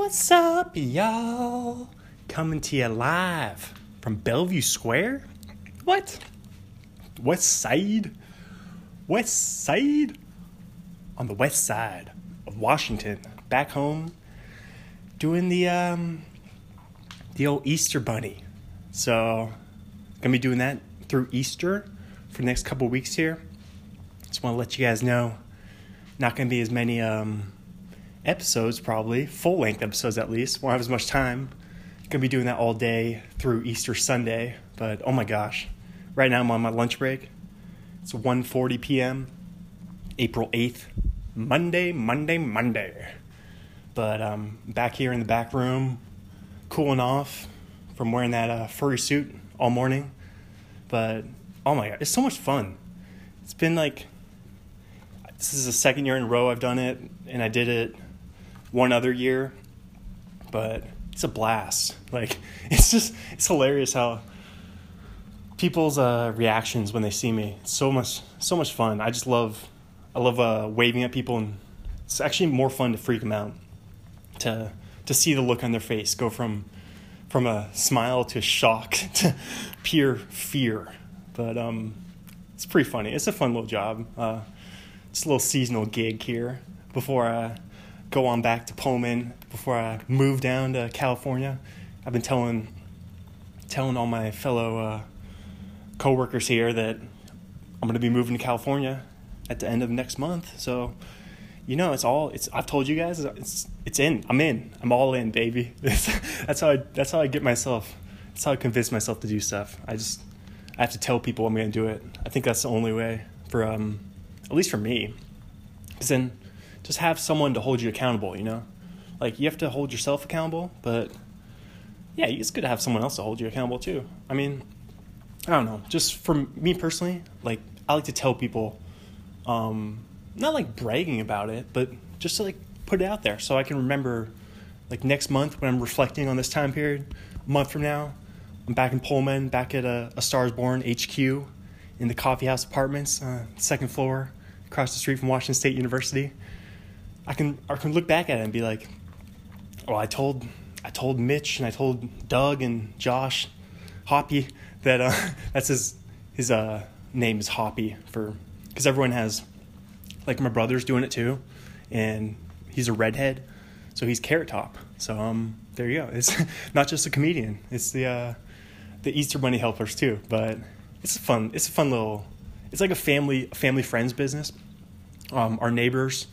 What's up, y'all? Coming to you live from Bellevue Square? What? West Side? West Side? On the west side of Washington, back home, doing the um the old Easter bunny. So gonna be doing that through Easter for the next couple weeks here. Just want to let you guys know, not gonna be as many um episodes probably, full length episodes at least. Won't have as much time. Gonna be doing that all day through Easter Sunday. But oh my gosh, right now I'm on my lunch break. It's 1:40 p.m. April 8th, Monday, Monday, Monday. But um, back here in the back room, cooling off from wearing that uh, furry suit all morning. But oh my god, it's so much fun. It's been like this is the second year in a row I've done it, and I did it one other year, but it's a blast. Like it's just it's hilarious how people's uh, reactions when they see me. It's so much so much fun. I just love I love uh, waving at people, and it's actually more fun to freak them out to to see the look on their face go from from a smile to shock to pure fear. But um, it's pretty funny. It's a fun little job. Uh, it's a little seasonal gig here before I go on back to Pullman. Before I move down to California, I've been telling telling all my fellow uh, coworkers here that I'm going to be moving to California at the end of next month. So, you know, it's all it's. I've told you guys, it's it's in. I'm in. I'm all in, baby. that's how I. That's how I get myself. That's how I convince myself to do stuff. I just I have to tell people I'm going to do it. I think that's the only way for um, at least for me. Because then, just have someone to hold you accountable. You know, like you have to hold yourself accountable, but yeah, it's good to have someone else to hold you accountable too. I mean, I don't know. Just for me personally, like I like to tell people, um, not like bragging about it, but just to like put it out there so I can remember, like next month when I'm reflecting on this time period, a month from now, I'm back in Pullman, back at a, a Stars Born HQ in the Coffee House Apartments, uh, second floor, across the street from Washington State University. I can I can look back at it and be like, well, I told I told Mitch and I told Doug and Josh, Hoppy that uh, that's his his uh, name is Hoppy for because everyone has like my brother's doing it too, and he's a redhead, so he's Carrot Top. So um, there you go. It's not just a comedian. It's the uh, the Easter Bunny helpers too. But it's a fun. It's a fun little. It's like a family family friends business. Um, our neighbors,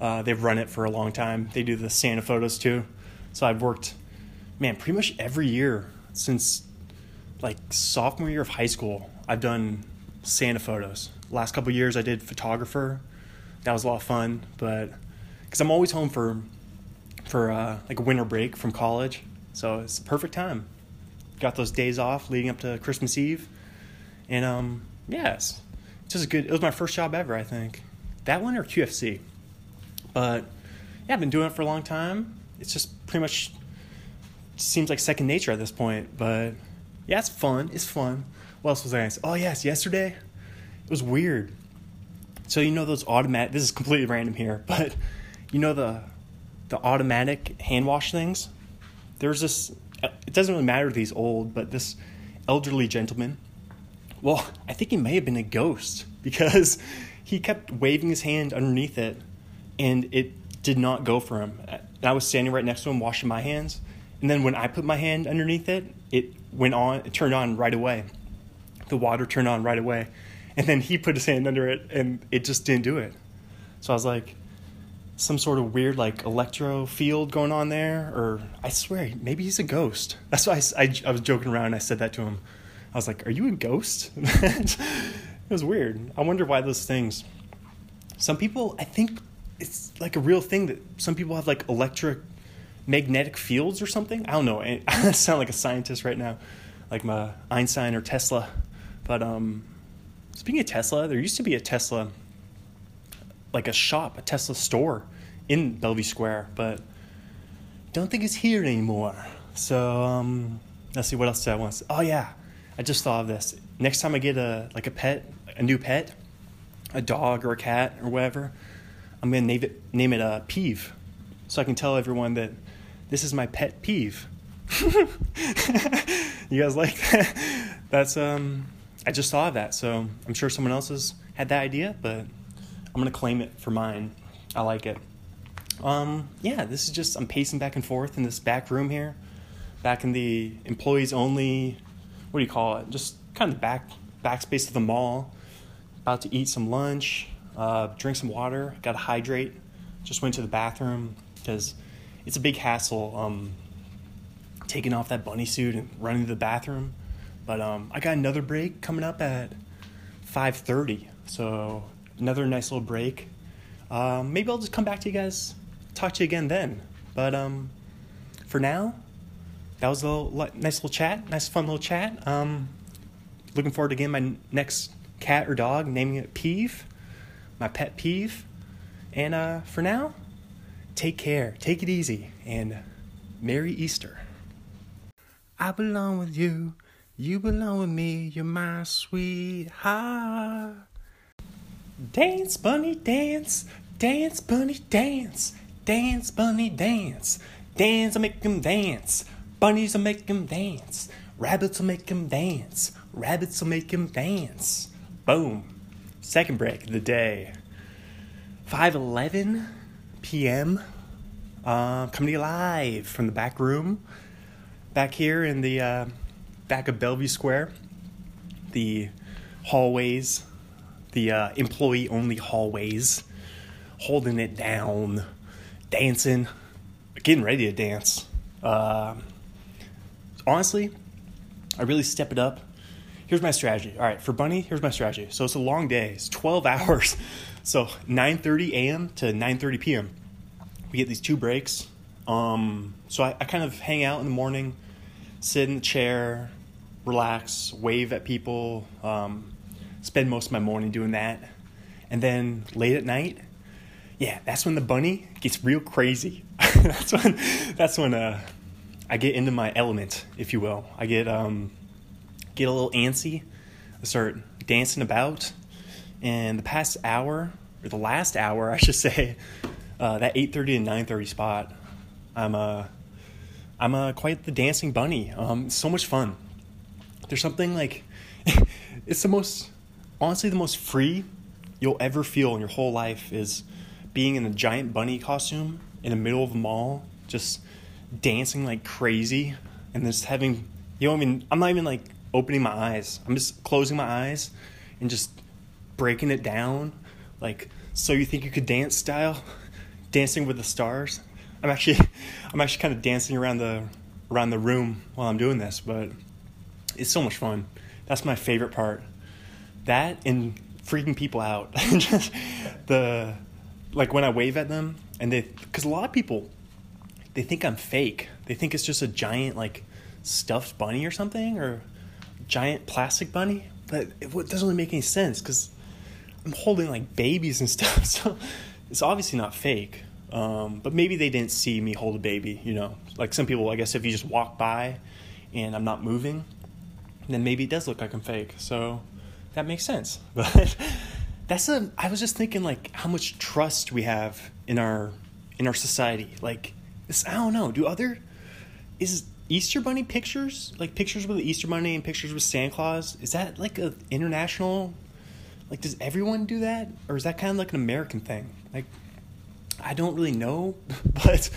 uh, they've run it for a long time. They do the Santa photos too. So I've worked, man, pretty much every year since like sophomore year of high school. I've done Santa photos. Last couple years I did photographer. That was a lot of fun, but because I'm always home for for uh, like a winter break from college, so it's the perfect time. Got those days off leading up to Christmas Eve, and um, yes, it's just a good. It was my first job ever, I think. That one or QFC, but yeah, I've been doing it for a long time. It's just pretty much seems like second nature at this point. But yeah, it's fun. It's fun. What else was I? Oh yes, yesterday it was weird. So you know those automatic. This is completely random here, but you know the the automatic hand wash things. There's this. It doesn't really matter if he's old, but this elderly gentleman. Well, I think he may have been a ghost because he kept waving his hand underneath it, and it did not go for him. I was standing right next to him washing my hands, and then when I put my hand underneath it, it went on, it turned on right away. The water turned on right away. And then he put his hand under it and it just didn't do it. So I was like, some sort of weird like electro field going on there, or I swear, maybe he's a ghost. That's why I, I, I was joking around and I said that to him. I was like, Are you a ghost? it was weird. I wonder why those things. Some people, I think it's like a real thing that some people have like electric magnetic fields or something. I don't know. I sound like a scientist right now, like my Einstein or Tesla. But um, speaking of Tesla, there used to be a Tesla, like a shop, a Tesla store in Bellevue Square, but don't think it's here anymore. So um, let's see what else did I want to say. Oh yeah, I just thought of this. Next time I get a like a pet, a new pet, a dog or a cat or whatever, I'm gonna name it name it a uh, Peeve, so I can tell everyone that this is my pet peeve. you guys like that? That's um I just saw that, so I'm sure someone else has had that idea, but I'm gonna claim it for mine. I like it. Um, yeah, this is just I'm pacing back and forth in this back room here, back in the employees only. What do you call it? Just kind of the back backspace of the mall. About to eat some lunch, uh, drink some water. Got to hydrate. Just went to the bathroom because it's a big hassle. Um, taking off that bunny suit and running to the bathroom. But um, I got another break coming up at 5:30, so another nice little break. Um, maybe I'll just come back to you guys, talk to you again then. But um, for now, that was a little, nice little chat, nice fun little chat. Um, looking forward to getting my next cat or dog, naming it Peeve, my pet peeve. And uh, for now, take care, take it easy, and Merry Easter. I belong with you, you belong with me, you're my sweetheart. Dance, bunny, dance, dance, bunny, dance, dance, bunny, dance, dance, will make them dance, bunnies will make them dance, rabbits will make them dance, rabbits will make them dance. Boom. Second break of the day. 5:11 p.m. Uh, coming to you live from the back room, back here in the uh, back of Bellevue Square. The hallways, the uh, employee-only hallways, holding it down, dancing, getting ready to dance. Uh, honestly, I really step it up. Here's my strategy. All right, for Bunny, here's my strategy. So it's a long day. It's 12 hours. So 9:30 a.m. to 9:30 p.m. We get these two breaks. Um, so I, I kind of hang out in the morning, sit in the chair, relax, wave at people, um, spend most of my morning doing that. And then late at night, yeah, that's when the bunny gets real crazy. that's when that's when uh, I get into my element, if you will. I get um, get a little antsy, I start dancing about, and the past hour or the last hour, I should say, uh, that eight thirty to nine thirty spot, I'm uh, I'm uh, quite the dancing bunny. Um, so much fun. There's something like it's the most honestly the most free you'll ever feel in your whole life is being in a giant bunny costume in the middle of a mall, just dancing like crazy, and just having you know I mean I'm not even like opening my eyes. I'm just closing my eyes and just breaking it down. Like so you think you could dance style? Dancing with the stars? I'm actually i'm actually kind of dancing around the around the room while i'm doing this but it's so much fun. That's my favorite part. That and freaking people out. Just the like when i wave at them and they because a lot of people they think i'm fake. They think it's just a giant like stuffed bunny or something or giant plastic bunny but it doesn't really make any sense because I'm holding like babies and stuff, so it's obviously not fake. Um, but maybe they didn't see me hold a baby, you know. Like some people, I guess if you just walk by and I'm not moving, then maybe it does look like I'm fake. So that makes sense. But that's a I was just thinking like how much trust we have in our in our society. Like this I don't know, do other is Easter bunny pictures, like pictures with the Easter bunny and pictures with Santa Claus, is that like a international like, does everyone do that, or is that kind of like an American thing? Like, I don't really know, but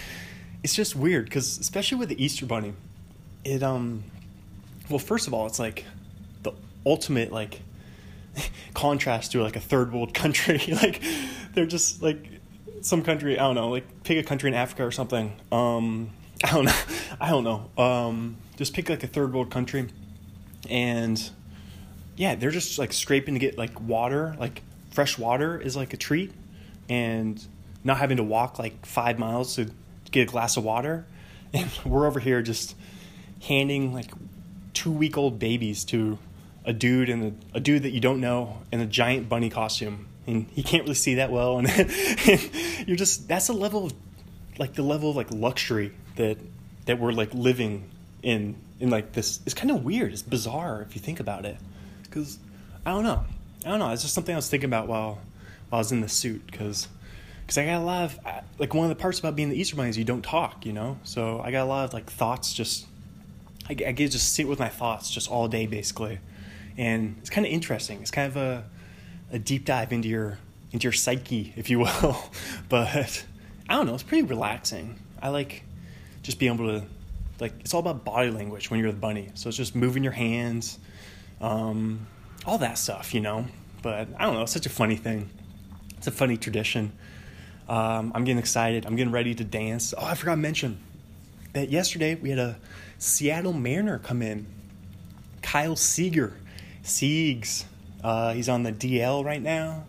it's just weird because, especially with the Easter Bunny, it um, well, first of all, it's like the ultimate like contrast to like a third world country. like, they're just like some country. I don't know, like pick a country in Africa or something. Um, I don't know. I don't know. Um, just pick like a third world country, and yeah, they're just like scraping to get like water, like fresh water is like a treat, and not having to walk like five miles to get a glass of water. And we're over here just handing like two week old babies to a dude and a, dude that you don't know in a giant bunny costume. And he can't really see that well. And, and you're just, that's a level of like the level of like luxury that, that we're like living in, in like this. is kind of weird. It's bizarre if you think about it because I don't know. I don't know. It's just something I was thinking about while while I was in the suit because because I got a lot of like one of the parts about being the Easter Bunny is you don't talk, you know. So I got a lot of like thoughts. Just I, get to just sit with my thoughts just all day basically, and it's kind of interesting. It's kind of a a deep dive into your into your psyche, if you will. but I don't know. It's pretty relaxing. I like just being able to like it's all about body language when you're the bunny. So it's just moving your hands, um, all that stuff, you know. But I don't know. It's such a funny thing. It's a funny tradition. Um, I'm getting excited. I'm getting ready to dance. Oh, I forgot to mention that yesterday we had a Seattle Mariner come in. Kyle Seager. Siegs. Uh, he's on the DL right now.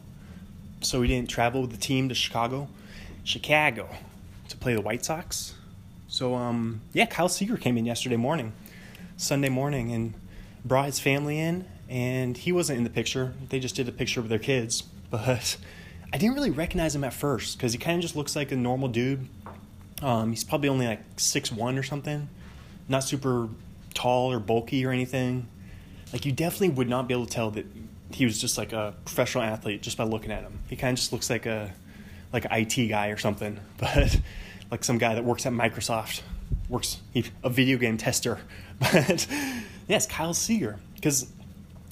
So he didn't travel with the team to Chicago. Chicago to play the White Sox. So um, yeah, Kyle Seager came in yesterday morning, Sunday morning, and brought his family in. And he wasn't in the picture. They just did a picture of their kids, but I didn't really recognize him at first because he kind of just looks like a normal dude. Um, he's probably only like six one or something, not super tall or bulky or anything. Like you definitely would not be able to tell that he was just like a professional athlete just by looking at him. He kind of just looks like a like IT guy or something, but like some guy that works at Microsoft, works a video game tester. But yes, Kyle Seager because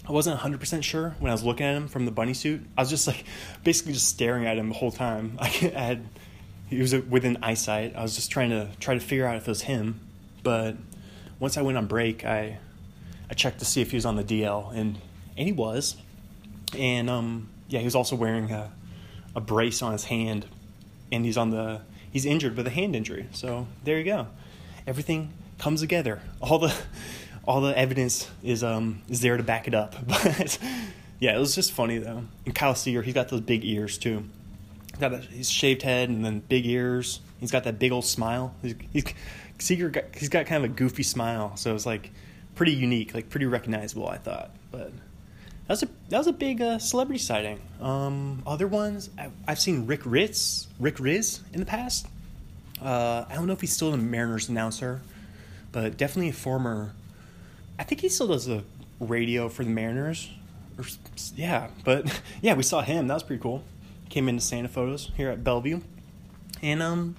I wasn't 100% sure when I was looking at him from the bunny suit. I was just like basically just staring at him the whole time. I had he was within eyesight. I was just trying to try to figure out if it was him. But once I went on break, I I checked to see if he was on the DL and and he was. And um yeah, he was also wearing a a brace on his hand and he's on the he's injured with a hand injury. So there you go. Everything comes together. All the all the evidence is um is there to back it up. But yeah, it was just funny though. And Kyle Seager, he's got those big ears too. Got a, his shaved head and then big ears. He's got that big old smile. He's, he's Seager got, he's got kind of a goofy smile, so it's like pretty unique, like pretty recognizable. I thought, but was a that was a big uh, celebrity sighting. Um, other ones, I've, I've seen Rick Rizzs, Rick Rizzs in the past. Uh, I don't know if he's still a Mariners announcer, but definitely a former I think he still does the radio for the Mariners. Or, yeah, but yeah, we saw him. That was pretty cool. Came into Santa photos here at Bellevue. And um,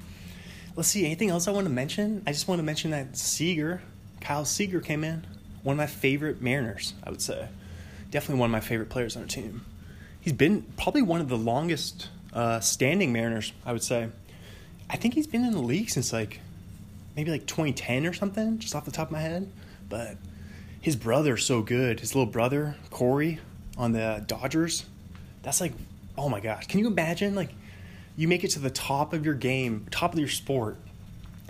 let's see, anything else I want to mention? I just want to mention that Seager, Kyle Seager came in. One of my favorite Mariners, I would say. Definitely one of my favorite players on our team. He's been probably one of the longest uh, standing Mariners, I would say. I think he's been in the league since like maybe like 2010 or something, just off the top of my head. But his brother's so good. His little brother, Corey, on the Dodgers. That's like, oh my gosh. Can you imagine? Like, you make it to the top of your game, top of your sport.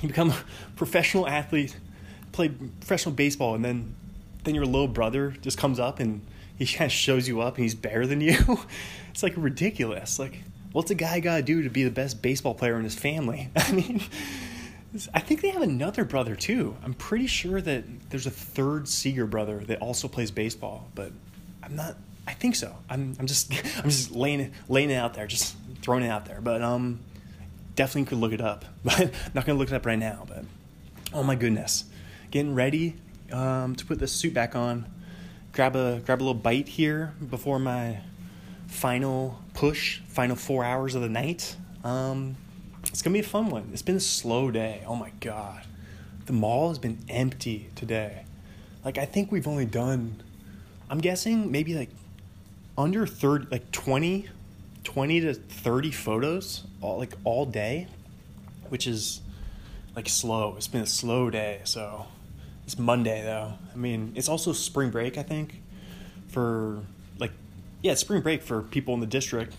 You become a professional athlete, play professional baseball, and then then your little brother just comes up and he kind of shows you up and he's better than you. it's like ridiculous. Like, what's a guy got to do to be the best baseball player in his family? I mean, I think they have another brother too. I'm pretty sure that there's a third Seager brother that also plays baseball, but I'm not. I think so. I'm. I'm just. I'm just laying laying it out there, just throwing it out there. But um, definitely could look it up. But not gonna look it up right now. But oh my goodness, getting ready um, to put the suit back on. Grab a grab a little bite here before my final push, final four hours of the night. Um, it's gonna be a fun one. It's been a slow day. Oh my god. The mall has been empty today. Like I think we've only done I'm guessing maybe like under 30 like 20 20 to 30 photos all like all day, which is like slow. It's been a slow day, so it's Monday though. I mean, it's also spring break, I think, for like yeah, spring break for people in the district.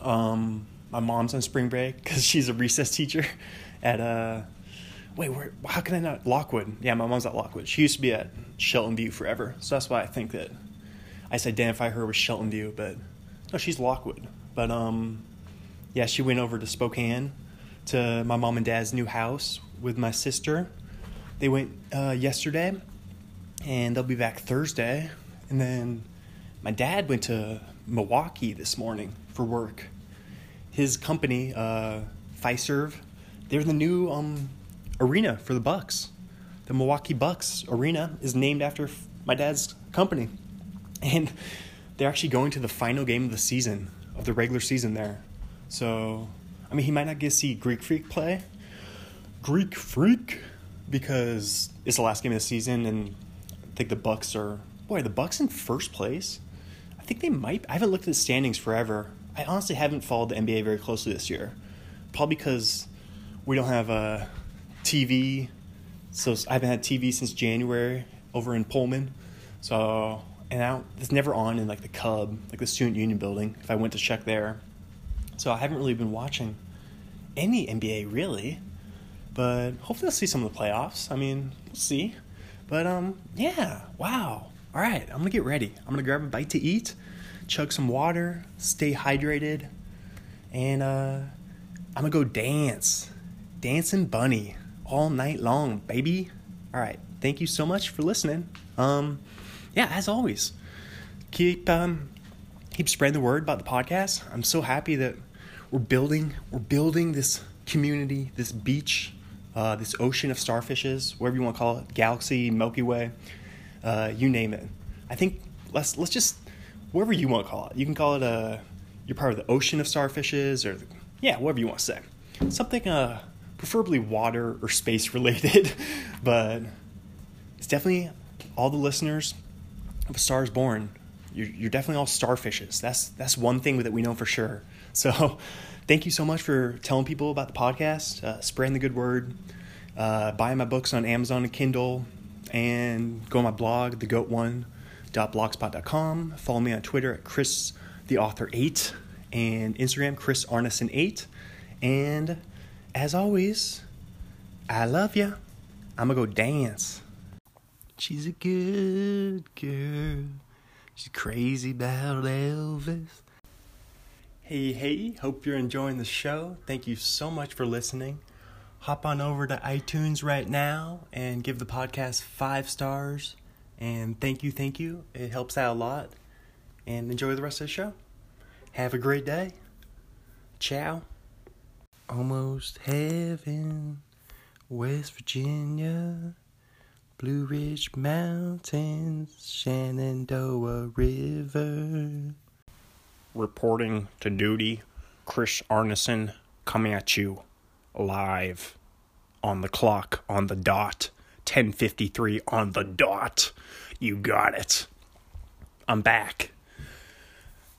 Um my mom's on spring break because she's a recess teacher at uh wait where how can I not Lockwood. Yeah my mom's at Lockwood. She used to be at Shelton View forever. So that's why I think that I just identify her with Shelton View but no she's Lockwood. But um yeah she went over to Spokane to my mom and dad's new house with my sister they went uh, yesterday and they'll be back Thursday and then my dad went to Milwaukee this morning for work his company, uh, Fiserv, they're the new um, arena for the Bucks. The Milwaukee Bucks arena is named after my dad's company, and they're actually going to the final game of the season of the regular season there. So I mean, he might not get to see Greek Freak play. Greek Freak, because it's the last game of the season, and I think the Bucks are boy. The Bucks in first place. I think they might. I haven't looked at the standings forever. I honestly haven't followed the NBA very closely this year, probably because we don't have a TV. So I haven't had TV since January over in Pullman. So and now it's never on in like the Cub, like the Student Union building. If I went to check there, so I haven't really been watching any NBA really. But hopefully I'll see some of the playoffs. I mean, we'll see. But um, yeah, wow. All right, I'm gonna get ready. I'm gonna grab a bite to eat, chug some water, stay hydrated, and uh, I'm gonna go dance, dancing bunny all night long, baby. All right, thank you so much for listening. Um, yeah, as always, keep um, keep spreading the word about the podcast. I'm so happy that we're building we're building this community, this beach, uh, this ocean of starfishes, whatever you want to call it, galaxy, Milky Way, uh, you name it. I think let's let's just whatever you want to call it. You can call it a you're part of the ocean of starfishes, or yeah, whatever you want to say. Something uh, preferably water or space related, but it's definitely all the listeners of Stars Born. You're, you're definitely all starfishes. That's that's one thing that we know for sure. So, thank you so much for telling people about the podcast, uh, spreading the good word, uh, buying my books on Amazon and Kindle, and go on my blog, thegoat1.blogspot.com. Follow me on Twitter at Chris the Author Eight and Instagram Chris Arneson Eight. And as always, I love you. I'm gonna go dance. She's a good girl. She's crazy about Elvis. Hey, hey, hope you're enjoying the show. Thank you so much for listening. Hop on over to iTunes right now and give the podcast five stars. And thank you, thank you. It helps out a lot. And enjoy the rest of the show. Have a great day. Ciao. Almost heaven, West Virginia. Blue Ridge Mountains, Shenandoah River. Reporting to duty, Chris Arneson coming at you live on the clock, on the dot, 1053 on the dot. You got it. I'm back.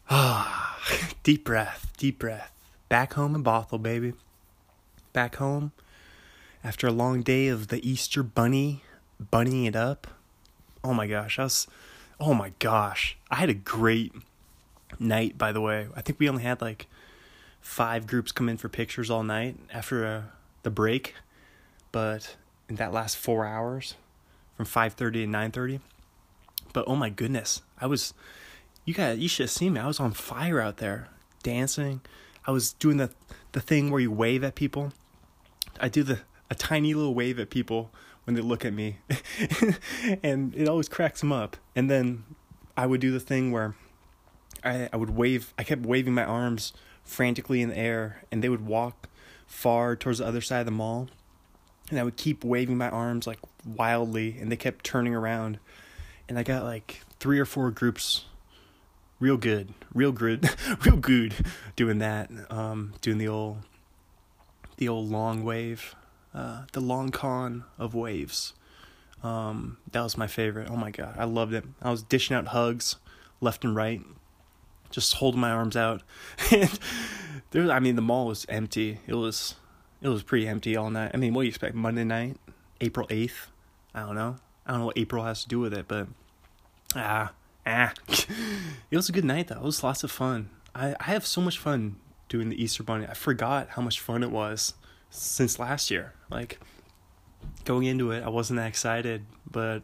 Ah, deep breath, deep breath. Back home in Bothell, baby. Back home after a long day of the Easter Bunny bunnying it up. Oh my gosh, I was, oh my gosh, I had a great night. By the way, I think we only had like five groups come in for pictures all night after uh, the break, but in that last four hours, from five thirty to nine thirty. But oh my goodness, I was, you got, you should have seen me. I was on fire out there, dancing. I was doing the the thing where you wave at people. I do the a tiny little wave at people when they look at me. and it always cracks them up. And then I would do the thing where I, I would wave, I kept waving my arms frantically in the air, and they would walk far towards the other side of the mall. And I would keep waving my arms like wildly, and they kept turning around. And I got like three or four groups real good, real good, real good doing that. Um, doing the old, the old long wave uh, the long con of waves. Um, that was my favorite. Oh my god, I loved it. I was dishing out hugs left and right, just holding my arms out. and there, I mean, the mall was empty. It was, it was pretty empty all night. I mean, what do you expect? Monday night, April eighth. I don't know. I don't know what April has to do with it, but ah, ah. it was a good night though. It was lots of fun. I I have so much fun doing the Easter Bunny. I forgot how much fun it was since last year. Like going into it, I wasn't that excited, but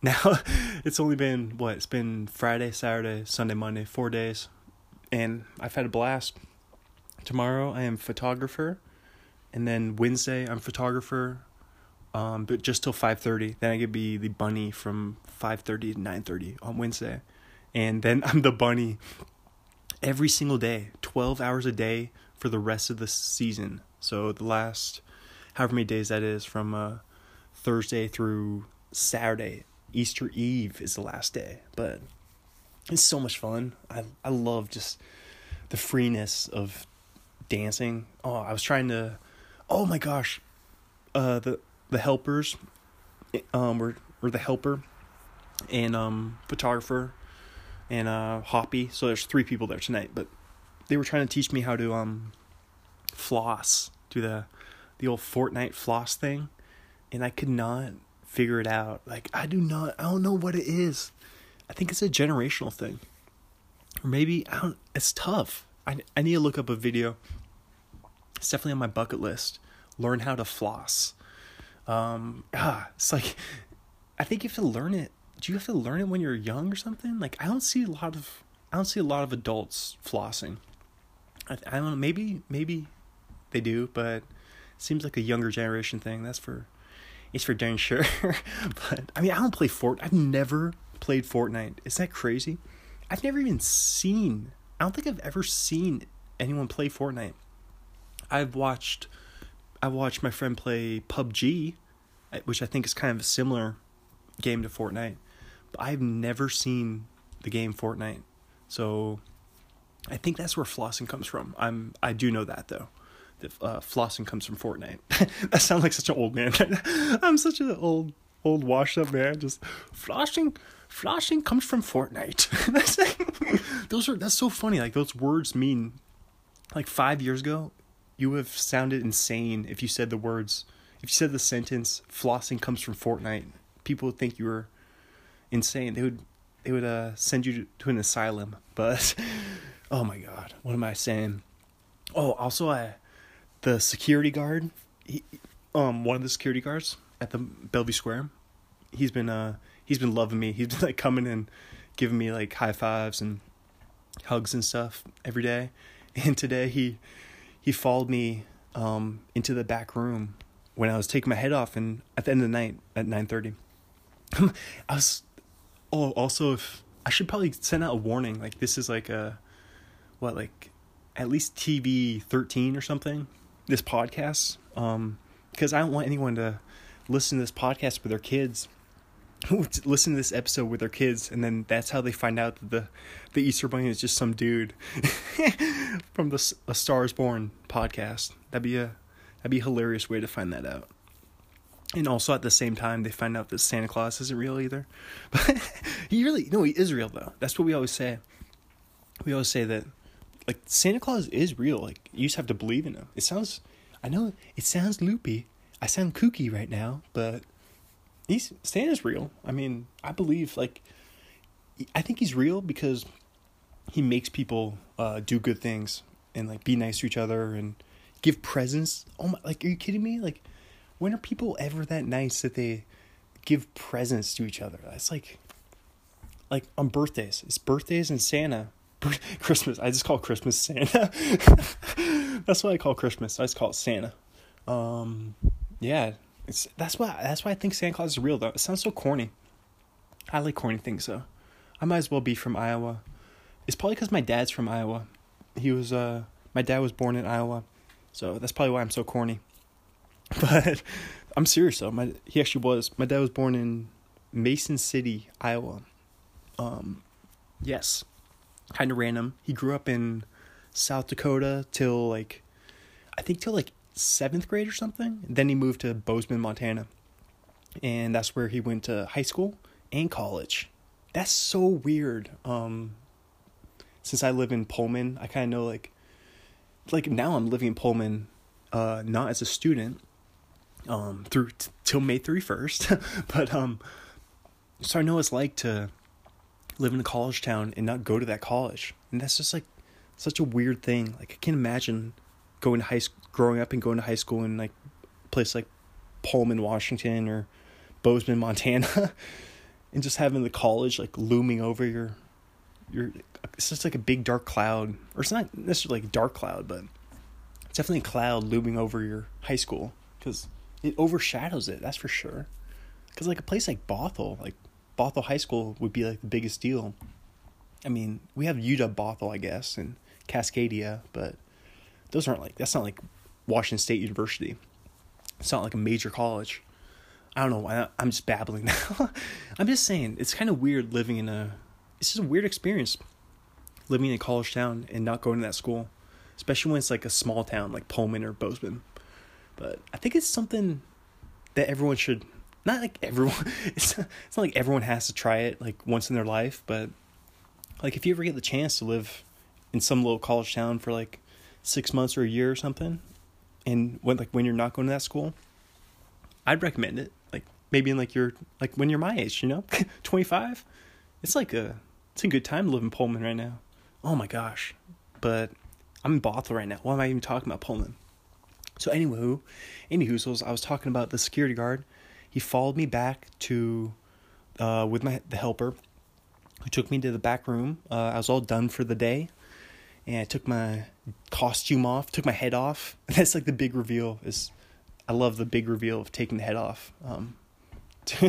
now it's only been what? It's been Friday, Saturday, Sunday, Monday, 4 days and I've had a blast. Tomorrow I am photographer and then Wednesday I'm photographer um but just till 5:30. Then I could be the bunny from 5:30 to 9:30 on Wednesday. And then I'm the bunny every single day, 12 hours a day for the rest of the season. So the last however many days that is from uh, Thursday through Saturday. Easter Eve is the last day, but it's so much fun. I I love just the freeness of dancing. Oh, I was trying to. Oh my gosh, uh, the the helpers, um, were were the helper, and um, photographer, and uh, Hoppy. So there's three people there tonight, but they were trying to teach me how to um, floss, do the the old Fortnite floss thing, and I could not figure it out. Like I do not, I don't know what it is. I think it's a generational thing, or maybe I don't. It's tough. I I need to look up a video. It's definitely on my bucket list. Learn how to floss. Um, ah, it's like I think you have to learn it. Do you have to learn it when you're young or something? Like I don't see a lot of I don't see a lot of adults flossing. I I don't know. Maybe maybe they do, but it seems like a younger generation thing. That's for it's for darn sure. but I mean, I don't play Fort. I've never played Fortnite. Is that crazy? I've never even seen. I don't think I've ever seen anyone play Fortnite. I've watched. I've watched my friend play PUBG, uh, which I think is kind of a similar game to Fortnite. But I've never seen the game Fortnite. So I think that's where flossing comes from. I'm I do know that though uh, flossing comes from Fortnite. that sounds like such an old man. I'm such an old, old washed up man. Just flossing, flossing comes from Fortnite. those are that's so funny. Like those words mean, like five years ago, you would have sounded insane if you said the words. If you said the sentence "flossing comes from Fortnite," people would think you were insane. They would they would uh, send you to, to an asylum. But oh my god, what am I saying? Oh, also I the security guard, he, um, one of the security guards at the Bellevue Square, he's been uh he's been loving me. He's been like coming and giving me like high fives and hugs and stuff every day. And today he he followed me um into the back room when I was taking my head off and at the end of the night at nine thirty. I was oh also if I should probably send out a warning like this is like a what like at least TV thirteen or something this podcast um, because I don't want anyone to listen to this podcast with their kids listen to this episode with their kids and then that's how they find out that the the Easter bunny is just some dude from the a Stars Born podcast. That'd be a that'd be a hilarious way to find that out. And also at the same time they find out that Santa Claus isn't real either. But he really no, he is real though. That's what we always say. We always say that like Santa Claus is real. Like you just have to believe in him. It sounds, I know it sounds loopy. I sound kooky right now, but he's Santa's real. I mean, I believe like, I think he's real because he makes people uh, do good things and like be nice to each other and give presents. Oh my, like are you kidding me? Like, when are people ever that nice that they give presents to each other? That's like, like on birthdays. It's birthdays and Santa Christmas. I just call Christmas Santa. that's what I call Christmas. I just call it Santa. Um, yeah, it's that's why that's why I think Santa Claus is real though. It sounds so corny. I like corny things though. I might as well be from Iowa. It's probably because my dad's from Iowa. He was uh my dad was born in Iowa, so that's probably why I'm so corny. But I'm serious though. My he actually was. My dad was born in Mason City, Iowa. Um, yes kind of random. He grew up in South Dakota till like, I think till like seventh grade or something. Then he moved to Bozeman, Montana, and that's where he went to high school and college. That's so weird. Um, since I live in Pullman, I kind of know like, like now I'm living in Pullman, uh, not as a student, um, through t- till May thirty first, but um, so I know it's like to live in a college town and not go to that college. And that's just like such a weird thing. Like I can't imagine going to high school, growing up and going to high school in like a place like Pullman, Washington or Bozeman, Montana, and just having the college like looming over your your it's just like a big dark cloud. Or it's not necessarily like a dark cloud, but it's definitely a cloud looming over your high school because it overshadows it. That's for sure. Because like a place like Bothell, like Bothell High School would be like the biggest deal. I mean, we have UW Bothell, I guess, and Cascadia, but those aren't like that's not like Washington State University. It's not like a major college. I don't know. I, I'm just babbling now. I'm just saying it's kind of weird living in a. It's just a weird experience living in a college town and not going to that school. especially when it's like a small town like Pullman or Bozeman. But I think it's something that everyone should not like everyone it's not, it's not like everyone has to try it like once in their life, but like if you ever get the chance to live in some little college town for like 6 months or a year or something and when like when you're not going to that school, I'd recommend it. Like maybe in like your like when you're my age, you know, 25. It's like a it's a good time to live in Pullman right now. Oh my gosh. But I'm in Bothell right now. Why am I even talking about Pullman? So anywho, anywho, I was talking about the security guard. He followed me back to uh, with my the helper, who took me to the back room. Uh, I was all done for the day, and I took my costume off, took my head off. That's like the big reveal. Is I love the big reveal of taking the head off. Um,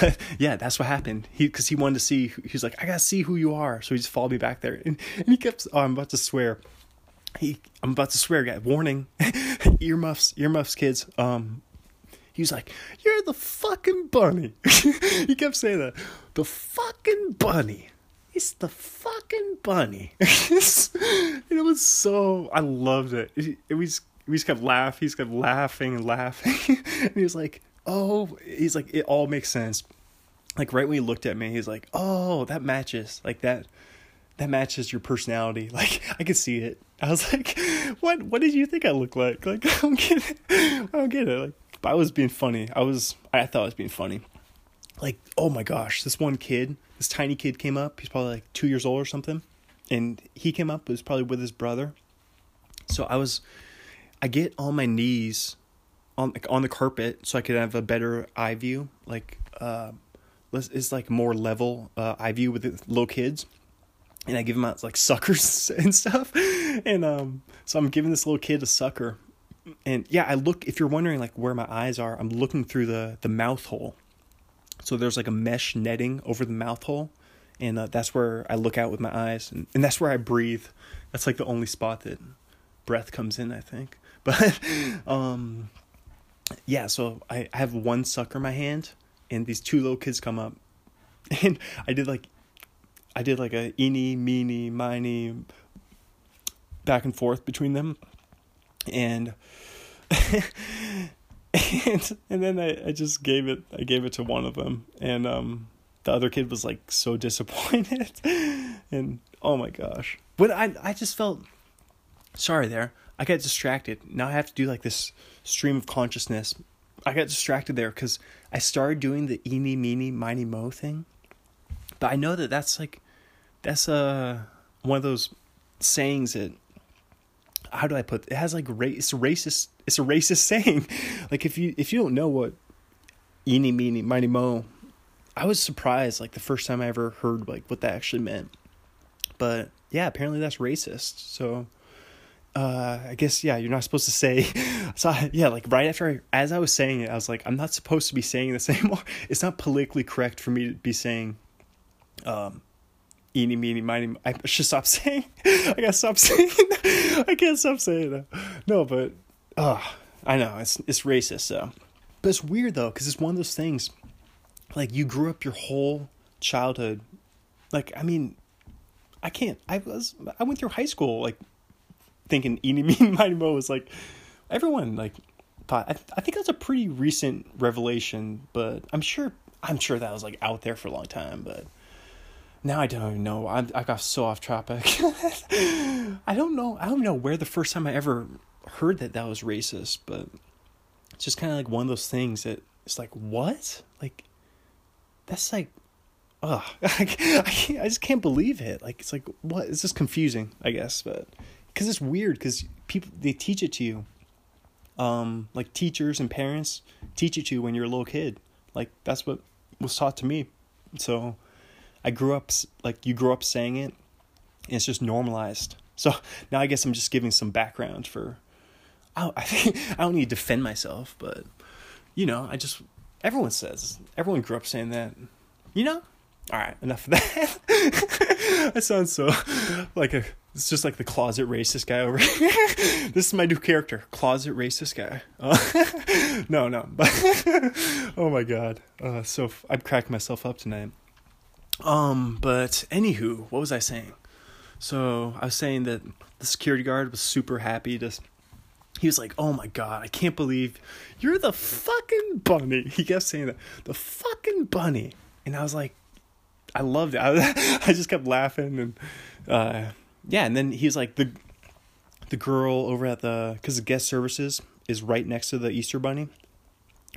but yeah, that's what happened. He because he wanted to see. He was like, I gotta see who you are. So he just followed me back there, and, and he kept. Oh, I'm about to swear. He, I'm about to swear, guy. Warning, earmuffs, earmuffs, kids. Um, he was like, "You're the fucking bunny." he kept saying that, the fucking bunny. It's the fucking bunny. it was so. I loved it. It, it was. We just kept laughing. He just kept laughing and laughing, and he was like, oh, he's like, it all makes sense. Like right when he looked at me, he's like, oh, that matches. Like that, that matches your personality. Like I could see it. I was like, what? What did you think I look like? Like I don't get it. I don't get it. Like, but I was being funny. I was. I thought I was being funny. Like, oh my gosh, this one kid, this tiny kid came up. He's probably like two years old or something, and he came up. It was probably with his brother. So I was, I get on my knees on like on the carpet so I could have a better eye view. Like uh, it's like more level uh, eye view with the little kids. And I give them out like suckers and stuff, and um, so I'm giving this little kid a sucker, and yeah, I look. If you're wondering like where my eyes are, I'm looking through the the mouth hole. So there's like a mesh netting over the mouth hole, and uh, that's where I look out with my eyes, and, and that's where I breathe. That's like the only spot that breath comes in, I think. But um, yeah, so I, I have one sucker in my hand, and these two little kids come up, and I did like, I did like a eeny, meeny, miny, back and forth between them, and. and and then I, I just gave it I gave it to one of them and um the other kid was like so disappointed and oh my gosh but I I just felt sorry there I got distracted now I have to do like this stream of consciousness, I got distracted there because I started doing the eeny, meeny, miny, mo thing. But I know that that's like, that's uh, one of those sayings that, how do I put it? has like race, racist, it's a racist saying. like if you, if you don't know what eeny, meeny, miny, mo, I was surprised like the first time I ever heard like what that actually meant. But yeah, apparently that's racist. So uh, I guess yeah, you're not supposed to say. So yeah, like right after I, as I was saying it, I was like, I'm not supposed to be saying this anymore. It's not politically correct for me to be saying, um, eeny meeny miny. I should stop saying. I gotta stop saying. I can't stop saying that. No, but uh, I know it's it's racist. So, but it's weird though because it's one of those things. Like you grew up your whole childhood, like I mean, I can't. I was I went through high school like thinking eeny meeny miny mo was like everyone like thought I, I think that's a pretty recent revelation but i'm sure i'm sure that was like out there for a long time but now i don't even know. I, I got so off topic. I don't know. I don't know where the first time i ever heard that that was racist but it's just kind of like one of those things that it's like what? Like that's like oh I, can't, I just can't believe it. Like it's like what? It's just confusing i guess but because it's weird because people they teach it to you. Um like teachers and parents teach it to you when you're a little kid. Like that's what was taught to me. So i grew up like you grew up saying it and it's just normalized so now i guess i'm just giving some background for i i, I don't need to defend myself but you know i just everyone says everyone grew up saying that you know all right enough of that that sounds so like a it's just like the closet racist guy over here. this is my new character, closet racist guy. Uh, no, no, but oh my god, uh, so I'm cracking myself up tonight. Um, but anywho, what was I saying? So I was saying that the security guard was super happy to. He was like, "Oh my god, I can't believe you're the fucking bunny." He kept saying that, the fucking bunny, and I was like, I loved it. I, I just kept laughing and, uh, yeah. And then he's like the, the girl over at the because the guest services is right next to the Easter bunny.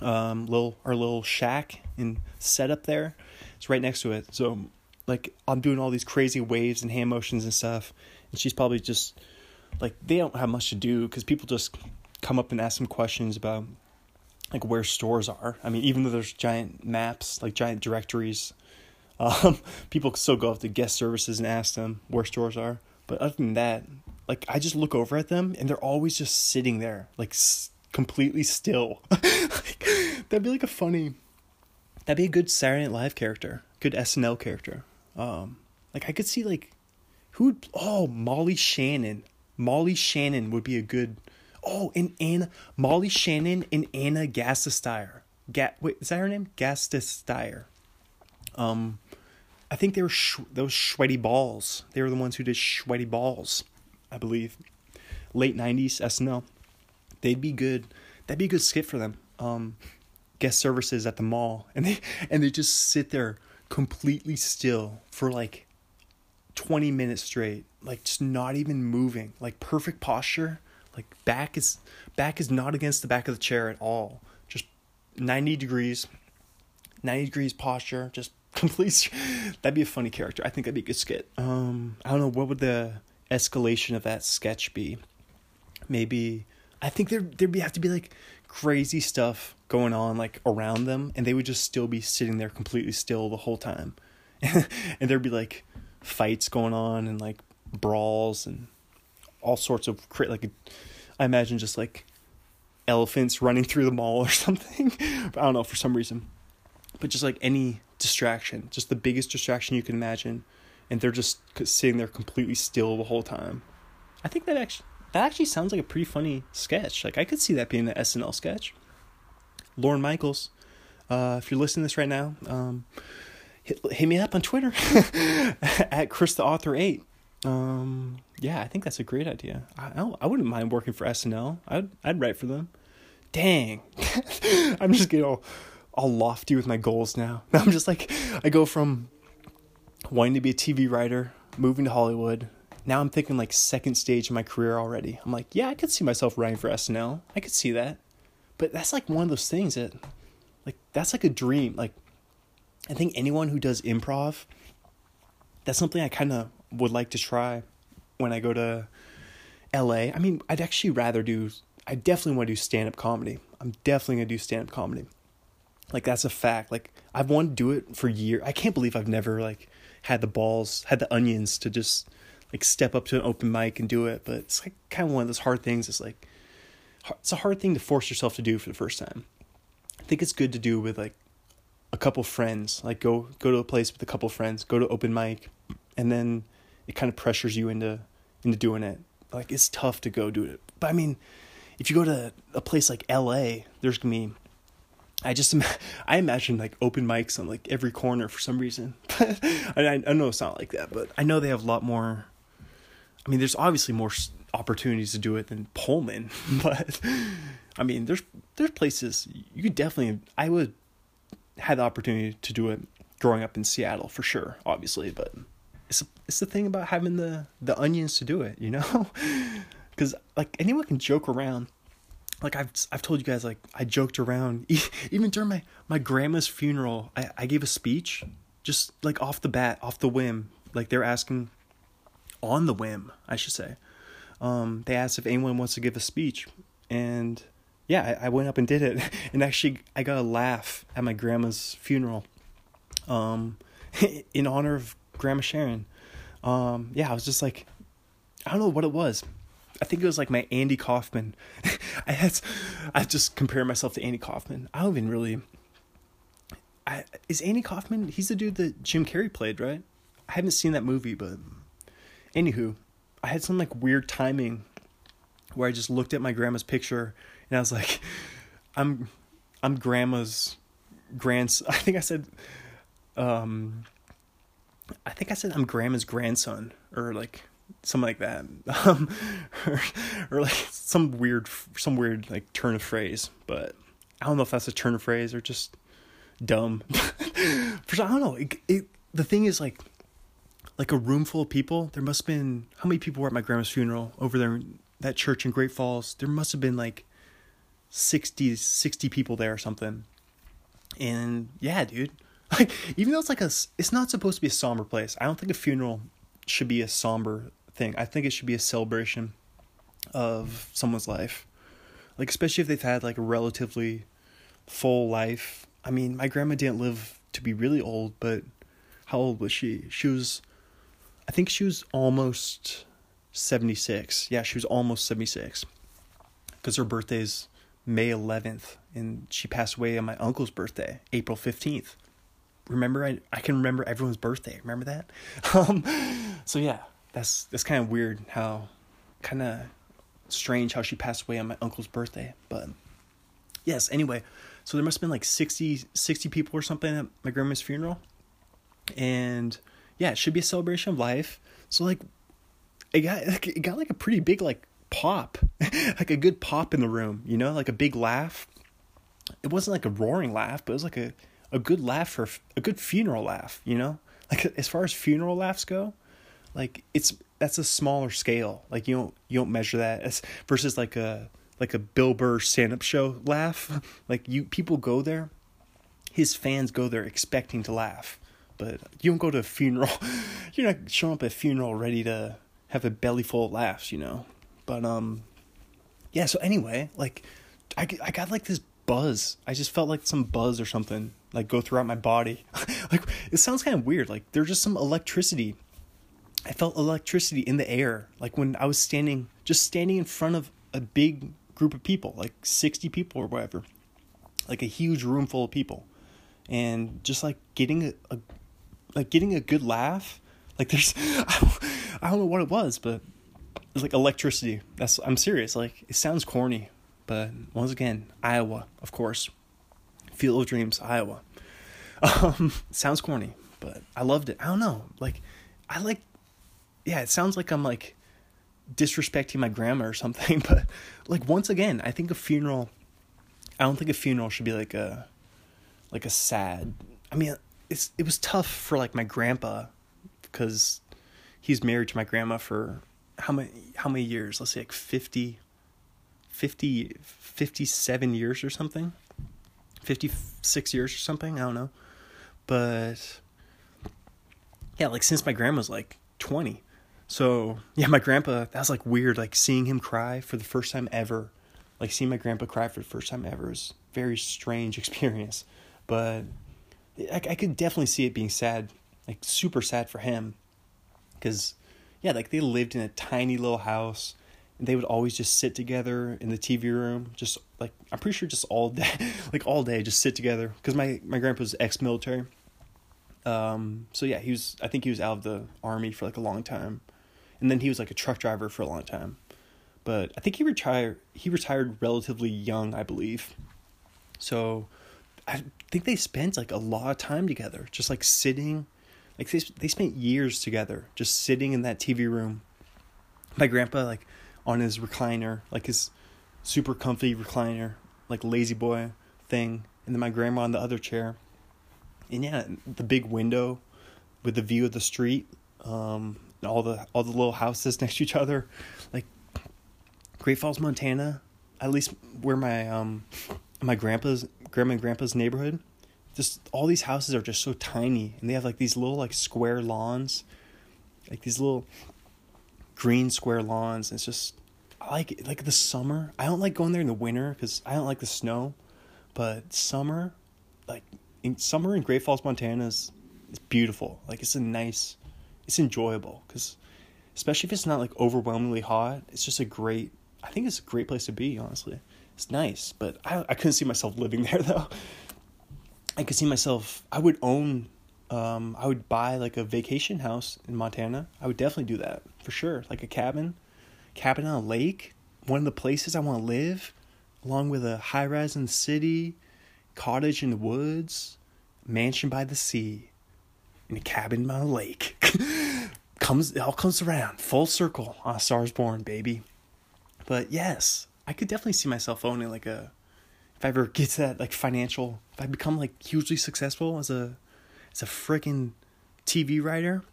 Um, little our little shack and setup there. It's right next to it. So like I'm doing all these crazy waves and hand motions and stuff, and she's probably just like they don't have much to do because people just come up and ask them questions about like where stores are. I mean, even though there's giant maps, like giant directories, um, people still go up to guest services and ask them where stores are. But other than that, like I just look over at them and they're always just sitting there, like s- completely still. like, that'd be like a funny, that'd be a good Saturday Night Live character, good SNL character. Um, like I could see like who would oh Molly Shannon. Molly Shannon would be a good. Oh, and Ana Molly Shannon and Ana Gasteyer. Ga- wait, is that her name? Gasteyer. Um, I think they were sh- those Schweddy Balls. They were the ones who did Schweddy Balls, I believe. Late '90s SNL. They'd be good. That'd be a good skit for them. Um, guest services at the mall, and they and they just sit there completely still for like 20 minutes straight like just not even moving like perfect posture like back is back is not against the back of the chair at all just 90 degrees 90 degrees posture just complete that'd be a funny character i think that'd be a good skit um i don't know what would the escalation of that sketch be? Maybe i think there there'd be have to be like crazy stuff going on like around them and they would just still be sitting there completely still the whole time. And there'd be like fights going on and like brawls and all sorts of cra- like i imagine just like elephants running through the mall or something. I don't know for some reason. But just like any distraction just the biggest distraction you can imagine and they're just sitting there completely still the whole time. I think that actually that actually sounds like a pretty funny sketch like i could see that being an snl sketch Lorne Michaels. Uh, if you're listening to this right now, um, hit, hit me up on Twitter at Chris the Author Eight. Um, yeah, I think that's a great idea. I I, I wouldn't mind working for SNL. I'd I'd write for them. Dang, I'm just getting all all lofty with my goals now. I'm just like I go from wanting to be a TV writer, moving to Hollywood. Now I'm thinking like second stage of my career already. I'm like, yeah, I could see myself writing for SNL. I could see that. But that's like one of those things that like that's like a dream. Like I think anyone who does improv that's something I kind of would like to try when I go to LA. I mean, I'd actually rather do I definitely want to do stand-up comedy. I'm definitely to do stand-up comedy. Like that's a fact. Like I've wanted to do it for years. I can't believe I've never like had the balls, had the onions to just like step up to an open mic and do it. But it's like kind of one of those hard things. It's like it's a hard thing to force yourself to do for the first time. I think it's good to do with like a couple friends. Like go go to a place with a couple friends, go to open mic, and then it kind of pressures you into into doing it. Like it's tough to go do it. But I mean, if you go to a place like LA, there's gonna be I just I imagine like open mics on like every corner for some reason. I I know it's not like that, but I know they have a lot more. I mean, there's obviously more opportunities to do it than Pullman, but I mean, there's there's places you could definitely. I would had the opportunity to do it growing up in Seattle for sure, obviously, but it's it's the thing about having the the onions to do it, you know, because like anyone can joke around. Like I've I've told you guys like I joked around. Even during my my grandma's funeral I I gave a speech just like off the bat off the whim. Like they're asking on the whim I should say um they asked if anyone wants to give a speech and yeah I, I went up and did it and actually I got a laugh at my grandma's funeral um in honor of grandma Sharon um yeah I was just like I don't know what it was I think it was like my Andy Kaufman. I had, I just compare myself to Andy Kaufman. I don't even really. I, is Andy Kaufman? He's the dude that Jim Carrey played, right? I haven't seen that movie, but anywho, I had some like weird timing where I just looked at my grandma's picture and I was like, I'm, I'm grandma's grandson. I think I said, um, I think I said I'm grandma's grandson or like something like that, um, or, or like some weird, some weird like turn of phrase. But I don't know if that's a turn of phrase or just dumb. For I don't know. It, it the thing is like like a room full of people. There must have been how many people were at my grandma's funeral over there in that church in Great Falls. There must have been like 60, 60 people there or something. And yeah, dude. Like even though it's like a it's not supposed to be a somber place. I don't think a funeral should be a somber thing. I think it should be a celebration of someone's life. Like especially if they've had like a relatively full life. I mean, my grandma didn't live to be really old, but how old was she? She was I think she was almost 76. Yeah, she was almost 76. Cuz her birthday's May 11th and she passed away on my uncle's birthday, April 15th. Remember I I can remember everyone's birthday. Remember that? Um so yeah, that's that's kind of weird how kind of strange how she passed away on my uncle's birthday, but yes, anyway, so there must have been like 60 60 people or something at my grandma's funeral. And yeah, it should be a celebration of life. So like it got like, it got like a pretty big like pop, like a good pop in the room, you know, like a big laugh. It wasn't like a roaring laugh, but it was like a a good laugh for a good funeral laugh, you know? Like as far as funeral laughs go, like it's that's a smaller scale. Like you don't you don't measure that as versus like a like a Bill Burr stand up show laugh. like you people go there, his fans go there expecting to laugh. But you don't go to a funeral. You're not showing up at a funeral ready to have a belly full of laughs, you know. But um, yeah. So anyway, like, I I got like this buzz. I just felt like some buzz or something like go throughout my body. like it sounds kind of weird. Like there's just some electricity. I felt electricity in the air. Like when I was standing, just standing in front of a big group of people, like sixty people or whatever, like a huge room full of people, and just like getting a, a like getting a good laugh. Like there's, I don't, know what it was, but it's like electricity. That's I'm serious. Like it sounds corny, but once again, Iowa, of course. Field of Dreams, Iowa. Um, sounds corny, but I loved it. I don't know. Like I like yeah, it sounds like I'm like disrespecting my grandma or something, but like once again, I think a funeral I don't think a funeral should be like a like a sad. I mean, it's it was tough for like my grandpa because he's married to my grandma for how many how many years? Let's say like 50 50 57 years or something. 56 years or something, I don't know. But yeah, like since my grandma's like 20. So, yeah, my grandpa, that was like weird like seeing him cry for the first time ever. Like seeing my grandpa cry for the first time ever is very strange experience. But I, I could definitely see it being sad, like super sad for him. Cuz yeah, like they lived in a tiny little house and they would always just sit together in the TV room, just like I'm pretty sure just all day, like all day, just sit together. Because my my grandpa's ex-military. Um, so yeah, he was. I think he was out of the army for like a long time, and then he was like a truck driver for a long time. But I think he retired. He retired relatively young, I believe. So, I think they spent like a lot of time together, just like sitting like they they spent years together, just sitting in that TV room. My grandpa like on his recliner, like his super comfy recliner, like lazy boy thing, and then my grandma on the other chair. And yeah, the big window with the view of the street, um, all the all the little houses next to each other, like Great Falls, Montana. At least where my um my grandpa's grandma and grandpa's neighborhood just all these houses are just so tiny and they have like these little like square lawns like these little green square lawns it's just i like it like the summer i don't like going there in the winter because i don't like the snow but summer like in summer in great falls montana is, is beautiful like it's a nice it's enjoyable because especially if it's not like overwhelmingly hot it's just a great i think it's a great place to be honestly it's nice but i, I couldn't see myself living there though I could see myself. I would own. Um, I would buy like a vacation house in Montana. I would definitely do that for sure. Like a cabin, cabin on a lake. One of the places I want to live, along with a high rise in the city, cottage in the woods, mansion by the sea, and a cabin by a lake. comes it all comes around full circle on Stars Born, baby. But yes, I could definitely see myself owning like a if I ever get to that like financial if I become like hugely successful as a as a freaking TV writer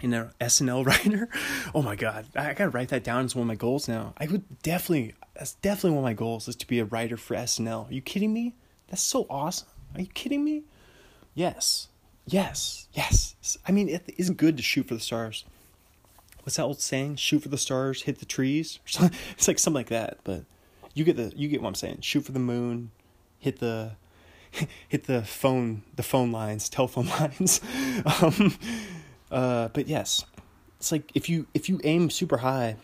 and an SNL writer. Oh my god, I gotta write that down as one of my goals now. I would definitely that's definitely one of my goals is to be a writer for SNL. Are you kidding me? That's so awesome. Are you kidding me? Yes. Yes. Yes. I mean, it isn't good to shoot for the stars. What's that old saying? Shoot for the stars, hit the trees. It's like something like that. But you get the you get what I'm saying. Shoot for the moon, hit the hit the phone the phone lines, telephone lines. um, uh, but yes, it's like if you if you aim super high,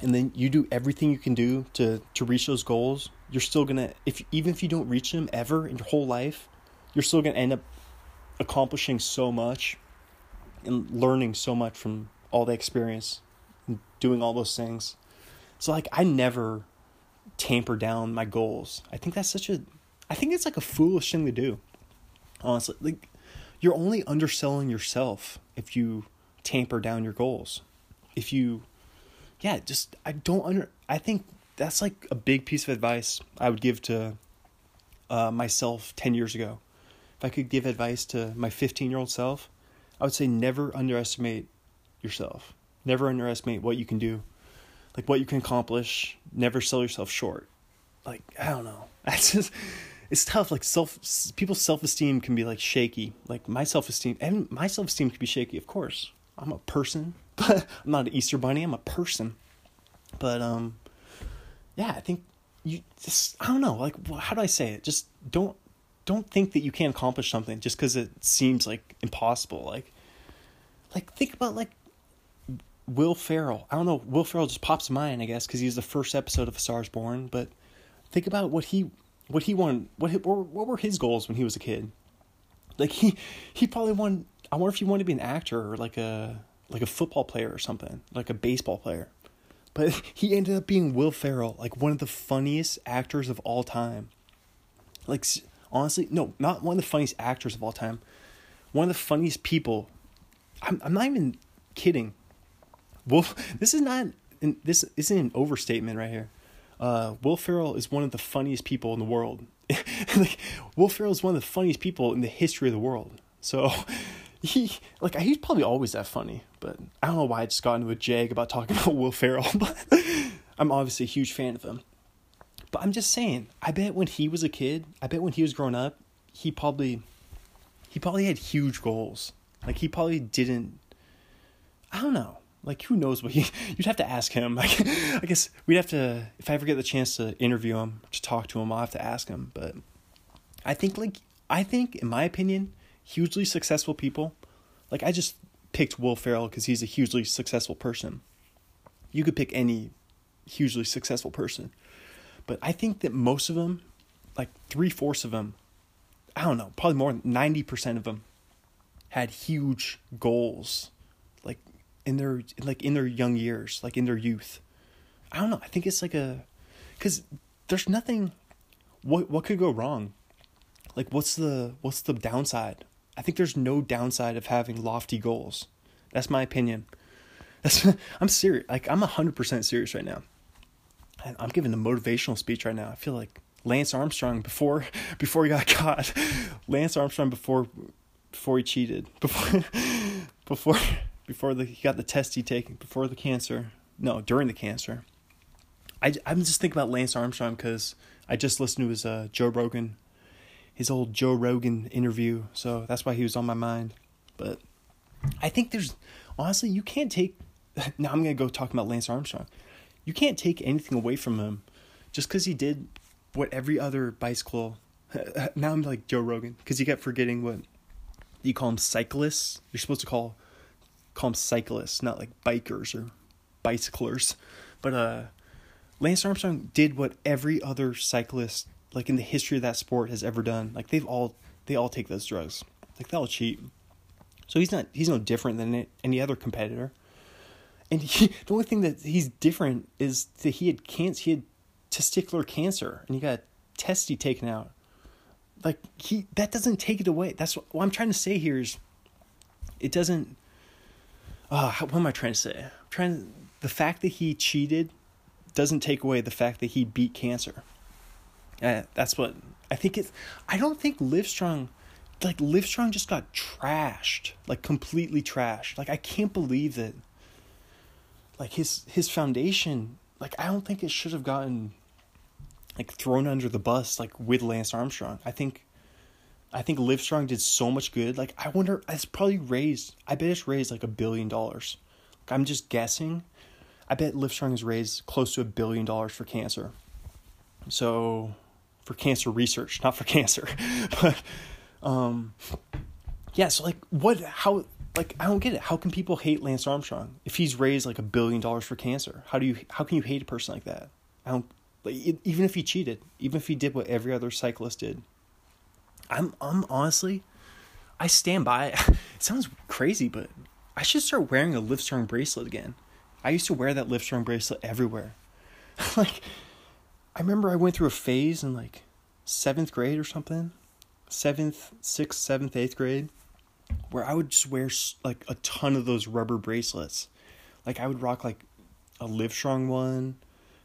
and then you do everything you can do to to reach those goals, you're still gonna if even if you don't reach them ever in your whole life, you're still gonna end up accomplishing so much and learning so much from all the experience doing all those things. So like I never tamper down my goals. I think that's such a I think it's like a foolish thing to do. Honestly, like you're only underselling yourself if you tamper down your goals. If you yeah, just I don't under I think that's like a big piece of advice I would give to uh, myself 10 years ago if I could give advice to my 15 year old self, I would say never underestimate yourself. Never underestimate what you can do, like what you can accomplish. Never sell yourself short. Like I don't know. That's just it's tough. Like self people's self esteem can be like shaky. Like my self esteem and my self esteem can be shaky. Of course, I'm a person, but I'm not an Easter bunny. I'm a person. But um, yeah, I think you just I don't know. Like how do I say it? Just don't don't think that you can't accomplish something just because it seems like impossible. Like, like think about like Will Ferrell. I don't know. Will Ferrell just pops to mind, I guess, because he's the first episode of A Star Is Born. But think about what he what he wanted. What what were his goals when he was a kid? Like he he probably wanted. I wonder if he wanted to be an actor or like a like a football player or something, like a baseball player. But he ended up being Will Ferrell, like one of the funniest actors of all time. Like honestly, no, not one of the funniest actors of all time. One of the funniest people. I'm I'm not even kidding. Will this is not this isn't an overstatement right here. Uh, Will Ferrell is one of the funniest people in the world. like, Will Ferrell is one of the funniest people in the history of the world. So he like he's probably always that funny, but I don't know why I just got into a jag about talking about Will Ferrell, but I'm obviously a huge fan of him. But I'm just saying, I bet when he was a kid, I bet when he was growing up, he probably he probably had huge goals. Like he probably didn't I don't know. Like who knows what he you'd have to ask him. Like I guess we'd have to if I ever get the chance to interview him, to talk to him, I'll have to ask him. But I think like I think in my opinion, hugely successful people, like I just picked Will Ferrell because he's a hugely successful person. You could pick any hugely successful person. But I think that most of them, like three fourths of them, I don't know, probably more than 90% of them had huge goals in their like in their young years, like in their youth. I don't know. I think it's like a cuz there's nothing what what could go wrong? Like what's the what's the downside? I think there's no downside of having lofty goals. That's my opinion. That's I'm serious. Like I'm 100% serious right now. I'm giving a motivational speech right now. I feel like Lance Armstrong before before he got caught. Lance Armstrong before before he cheated. Before before before the, he got the test he taken before the cancer. No, during the cancer. I I'm just thinking about Lance Armstrong because I just listened to his uh, Joe Rogan, his old Joe Rogan interview. So that's why he was on my mind. But I think there's honestly you can't take. Now I'm gonna go talking about Lance Armstrong you can't take anything away from him just because he did what every other bicycle. Now I'm like Joe Rogan because you kept forgetting what you call them cyclists. You're supposed to call call them cyclists, not like bikers or bicyclers. But uh, Lance Armstrong did what every other cyclist, like in the history of that sport, has ever done. Like they've all they all take those drugs. Like they all cheat. So he's not he's no different than any other competitor and he, the only thing that he's different is that he had cancer. He had testicular cancer, and he got a testy taken out. Like he, that doesn't take it away. That's what, what I'm trying to say here is, it doesn't. Uh, what am I trying to say? I'm trying the fact that he cheated doesn't take away the fact that he beat cancer. Uh, that's what I think it's. I don't think Livestrong, like Livestrong, just got trashed, like completely trashed. Like I can't believe that. Like his his foundation, like I don't think it should have gotten, like thrown under the bus like with Lance Armstrong. I think. I think Livestrong did so much good. Like I wonder, it's probably raised. I bet it's raised like a billion dollars. Like, I'm just guessing. I bet Livestrong has raised close to a billion dollars for cancer. So for cancer research, not for cancer. but um yeah, so like what how like I don't get it. How can people hate Lance Armstrong if he's raised like a billion dollars for cancer? How do you how can you hate a person like that? I don't like even if he cheated, even if he did what every other cyclist did. I'm I'm honestly I stand by it. sounds crazy, but I should start wearing a Livestrong bracelet again. I used to wear that Livestrong bracelet everywhere. like I remember I went through a phase in like seventh grade or something, seventh, sixth, seventh, eighth grade, where I would just wear like a ton of those rubber bracelets. Like I would rock like a Livestrong one,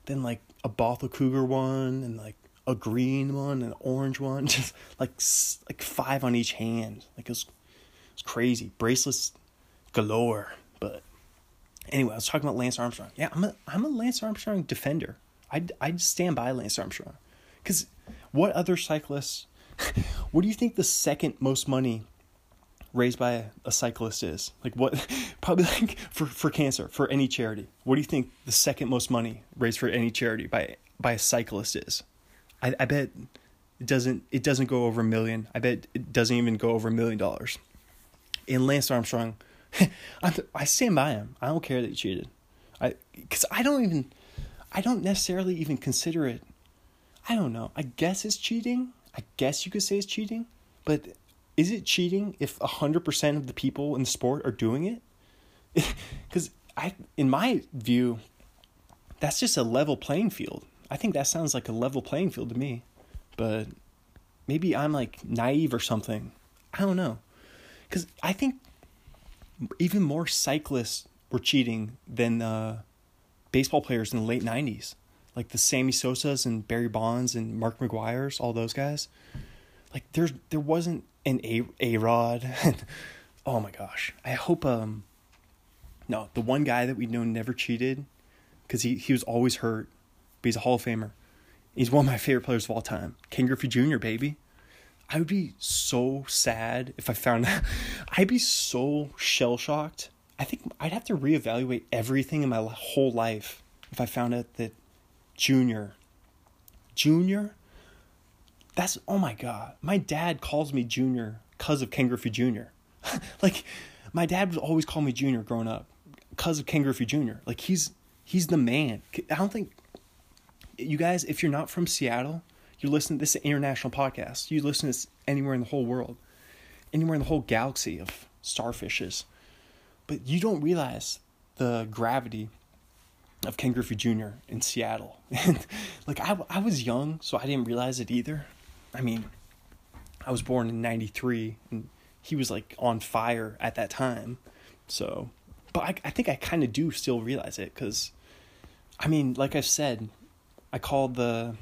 then like a Bothell Cougar one, and like a green one, an orange one, just like like five on each hand. Like it was, it was crazy. Bracelets galore. But anyway, I was talking about Lance Armstrong. Yeah, I'm a I'm a Lance Armstrong defender. I'd, I'd stand by Lance Armstrong. Because what other cyclists, what do you think the second most money raised by a cyclist is? Like what, probably like for, for cancer, for any charity. What do you think the second most money raised for any charity by, by a cyclist is? I, I bet it doesn't, it doesn't go over a million. I bet it doesn't even go over a million dollars. And Lance Armstrong, I stand by him. I don't care that he cheated. I, cause I don't even, I don't necessarily even consider it. I don't know. I guess it's cheating. I guess you could say it's cheating. But is it cheating if 100% of the people in the sport are doing it? Because I, in my view, that's just a level playing field. I think that sounds like a level playing field to me. But maybe I'm like naive or something. I don't know. Because I think even more cyclists were cheating than uh, baseball players in the late 90s, like the Sammy Sosas and Barry Bonds and Mark McGwire's, all those guys. Like there's there wasn't an A A Rod. oh my gosh. I hope um no, the one guy that we know never cheated because he, he was always hurt, but he's a Hall of Famer. He's one of my favorite players of all time. Ken Griffey Jr., baby. I would be so sad if I found that. I'd be so shell shocked I think I'd have to reevaluate everything in my whole life if I found out that Junior, Junior, that's oh my god. My dad calls me Junior because of Ken Griffey Jr. like my dad would always call me Junior growing up because of Ken Griffey Jr. Like he's he's the man. I don't think you guys, if you're not from Seattle, you listen this international podcast. You listen to this anywhere in the whole world, anywhere in the whole galaxy of starfishes but you don't realize the gravity of Ken Griffey Jr. in Seattle. And like I, I was young, so I didn't realize it either. I mean, I was born in 93 and he was like on fire at that time. So, but I, I think I kind of do still realize it because, I mean, like I've said, I called the,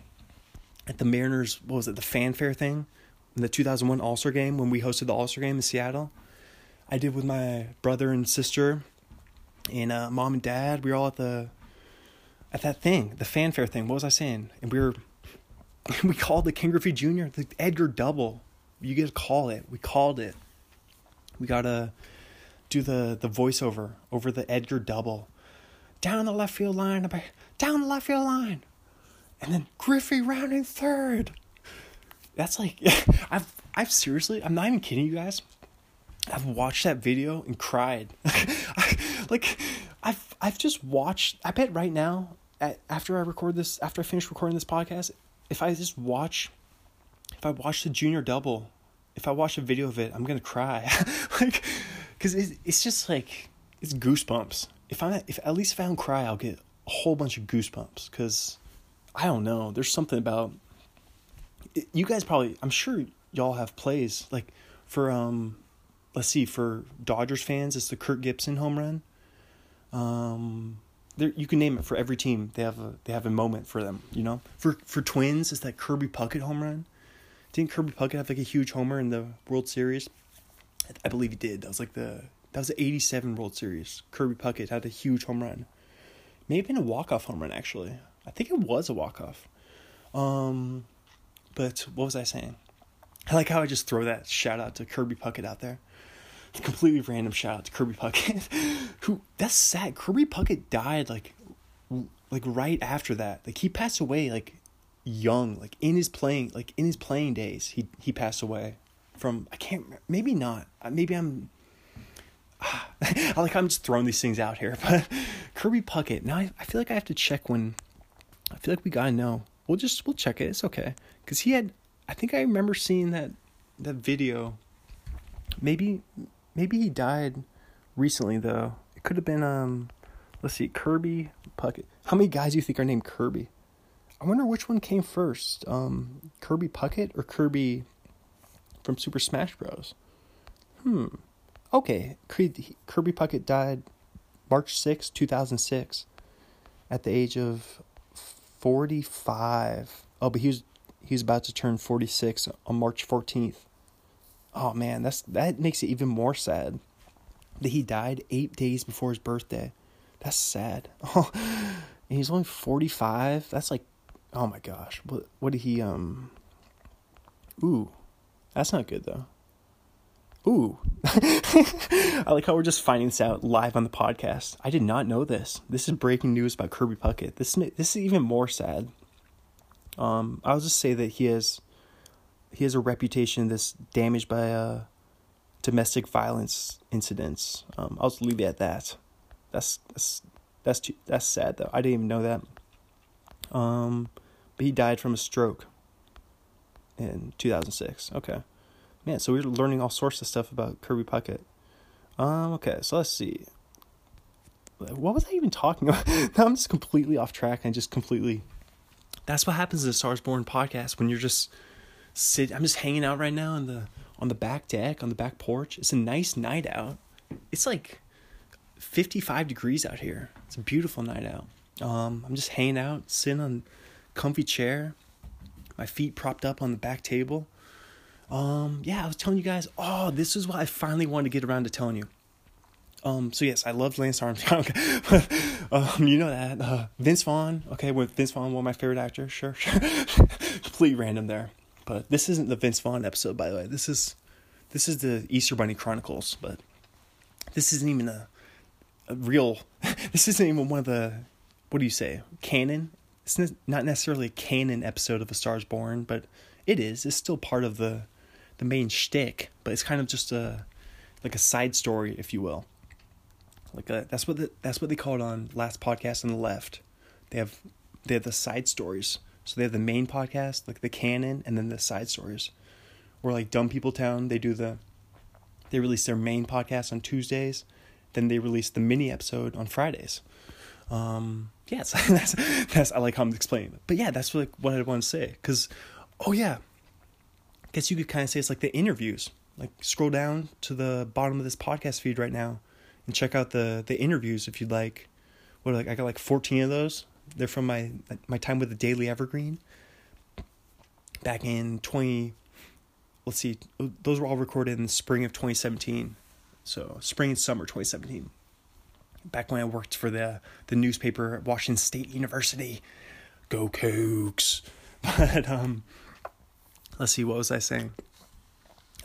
at the Mariners, what was it, the fanfare thing? In the 2001 All Star game when we hosted the All Star game in Seattle. I did with my brother and sister and uh, mom and dad. We were all at the at that thing, the fanfare thing. What was I saying? And we were we called the Ken Griffey Jr. the Edgar Double. You get to call it. We called it. We gotta do the the voiceover over the Edgar Double. Down the left field line, down the left field line, and then Griffey rounding third. That's like I've I've seriously I'm not even kidding you guys. I've watched that video and cried. like I've I've just watched. I bet right now, at, after I record this, after I finish recording this podcast, if I just watch, if I watch the junior double, if I watch a video of it, I'm gonna cry. like, because it's it's just like it's goosebumps. If I if at least if I don't cry, I'll get a whole bunch of goosebumps. Because I don't know. There's something about you guys probably. I'm sure y'all have plays like for um let's see, for Dodgers fans, it's the Kirk Gibson home run. Um, there you can name it for every team. They have a they have a moment for them. You know, for for Twins, is that Kirby Puckett home run? Didn't Kirby Puckett have like a huge homer in the World Series? I believe he did. That was like the that was the '87 World Series. Kirby Puckett had a huge home run. Maybe been a walk off home run actually. I think it was a walk off. Um, but what was I saying? I like how I just throw that shout out to Kirby Puckett out there. Completely random shout out to Kirby Puckett. Who that's sad. Kirby Puckett died like like right after that. Like he passed away like young, like in his playing like in his playing days. He he passed away from I can't maybe not. Uh, maybe I'm I like I'm just throwing these things out here, but Kirby Puckett. Now I, I feel like I have to check when I feel like we gotta know. We'll just we'll check it. It's okay because he had. I think I remember seeing that that video. Maybe maybe he died recently though. It could have been um. Let's see, Kirby Puckett. How many guys do you think are named Kirby? I wonder which one came first, um, Kirby Puckett or Kirby from Super Smash Bros. Hmm. Okay, Kirby Puckett died March 6, 2006, at the age of 45. Oh, but he was he was about to turn 46 on March 14th. Oh man, that's that makes it even more sad that he died 8 days before his birthday. That's sad. Oh, and he's only 45. That's like oh my gosh. What what did he um Ooh. That's not good though. Ooh. I like how we're just finding this out live on the podcast. I did not know this. This is breaking news about Kirby Puckett. This this is even more sad. Um, I'll just say that he has he has a reputation that's damaged by uh, domestic violence incidents. Um, I'll just leave it at that. That's that's that's too, that's sad though. I didn't even know that. Um, but he died from a stroke in 2006. Okay. Man, so we're learning all sorts of stuff about Kirby Puckett. Um, okay, so let's see. What was I even talking about? now I'm just completely off track and just completely. That's what happens in the Stars Born podcast when you're just sit. I'm just hanging out right now on the on the back deck on the back porch. It's a nice night out. It's like 55 degrees out here. It's a beautiful night out. Um, I'm just hanging out, sitting on comfy chair, my feet propped up on the back table. Um, yeah, I was telling you guys, oh, this is what I finally wanted to get around to telling you. Um, so yes, I love Lance Armstrong. um, you know that. Uh, Vince Vaughn, okay, with Vince Vaughn, one of my favorite actors, sure, sure. Complete random there. But this isn't the Vince Vaughn episode, by the way. This is this is the Easter Bunny Chronicles, but this isn't even a, a real this isn't even one of the what do you say? Canon? It's not necessarily a canon episode of A Stars Born, but it is. It's still part of the the main shtick, but it's kind of just a like a side story, if you will. Like a, that's what the, that's what they call it on last podcast on the left. They have they have the side stories. So they have the main podcast, like the canon, and then the side stories. Or like Dumb People Town, they do the they release their main podcast on Tuesdays, then they release the mini episode on Fridays. Um, yes, that's that's I like how I'm explaining it. But yeah, that's like what I want to say. Cause oh yeah, guess you could kind of say it's like the interviews. Like scroll down to the bottom of this podcast feed right now and check out the the interviews if you'd like. What like I got like 14 of those. They're from my my time with the Daily Evergreen. Back in 20 let's see, those were all recorded in the spring of 2017. So, spring and summer 2017. Back when I worked for the the newspaper at Washington State University. Go Cougs. But um let's see, what was I saying?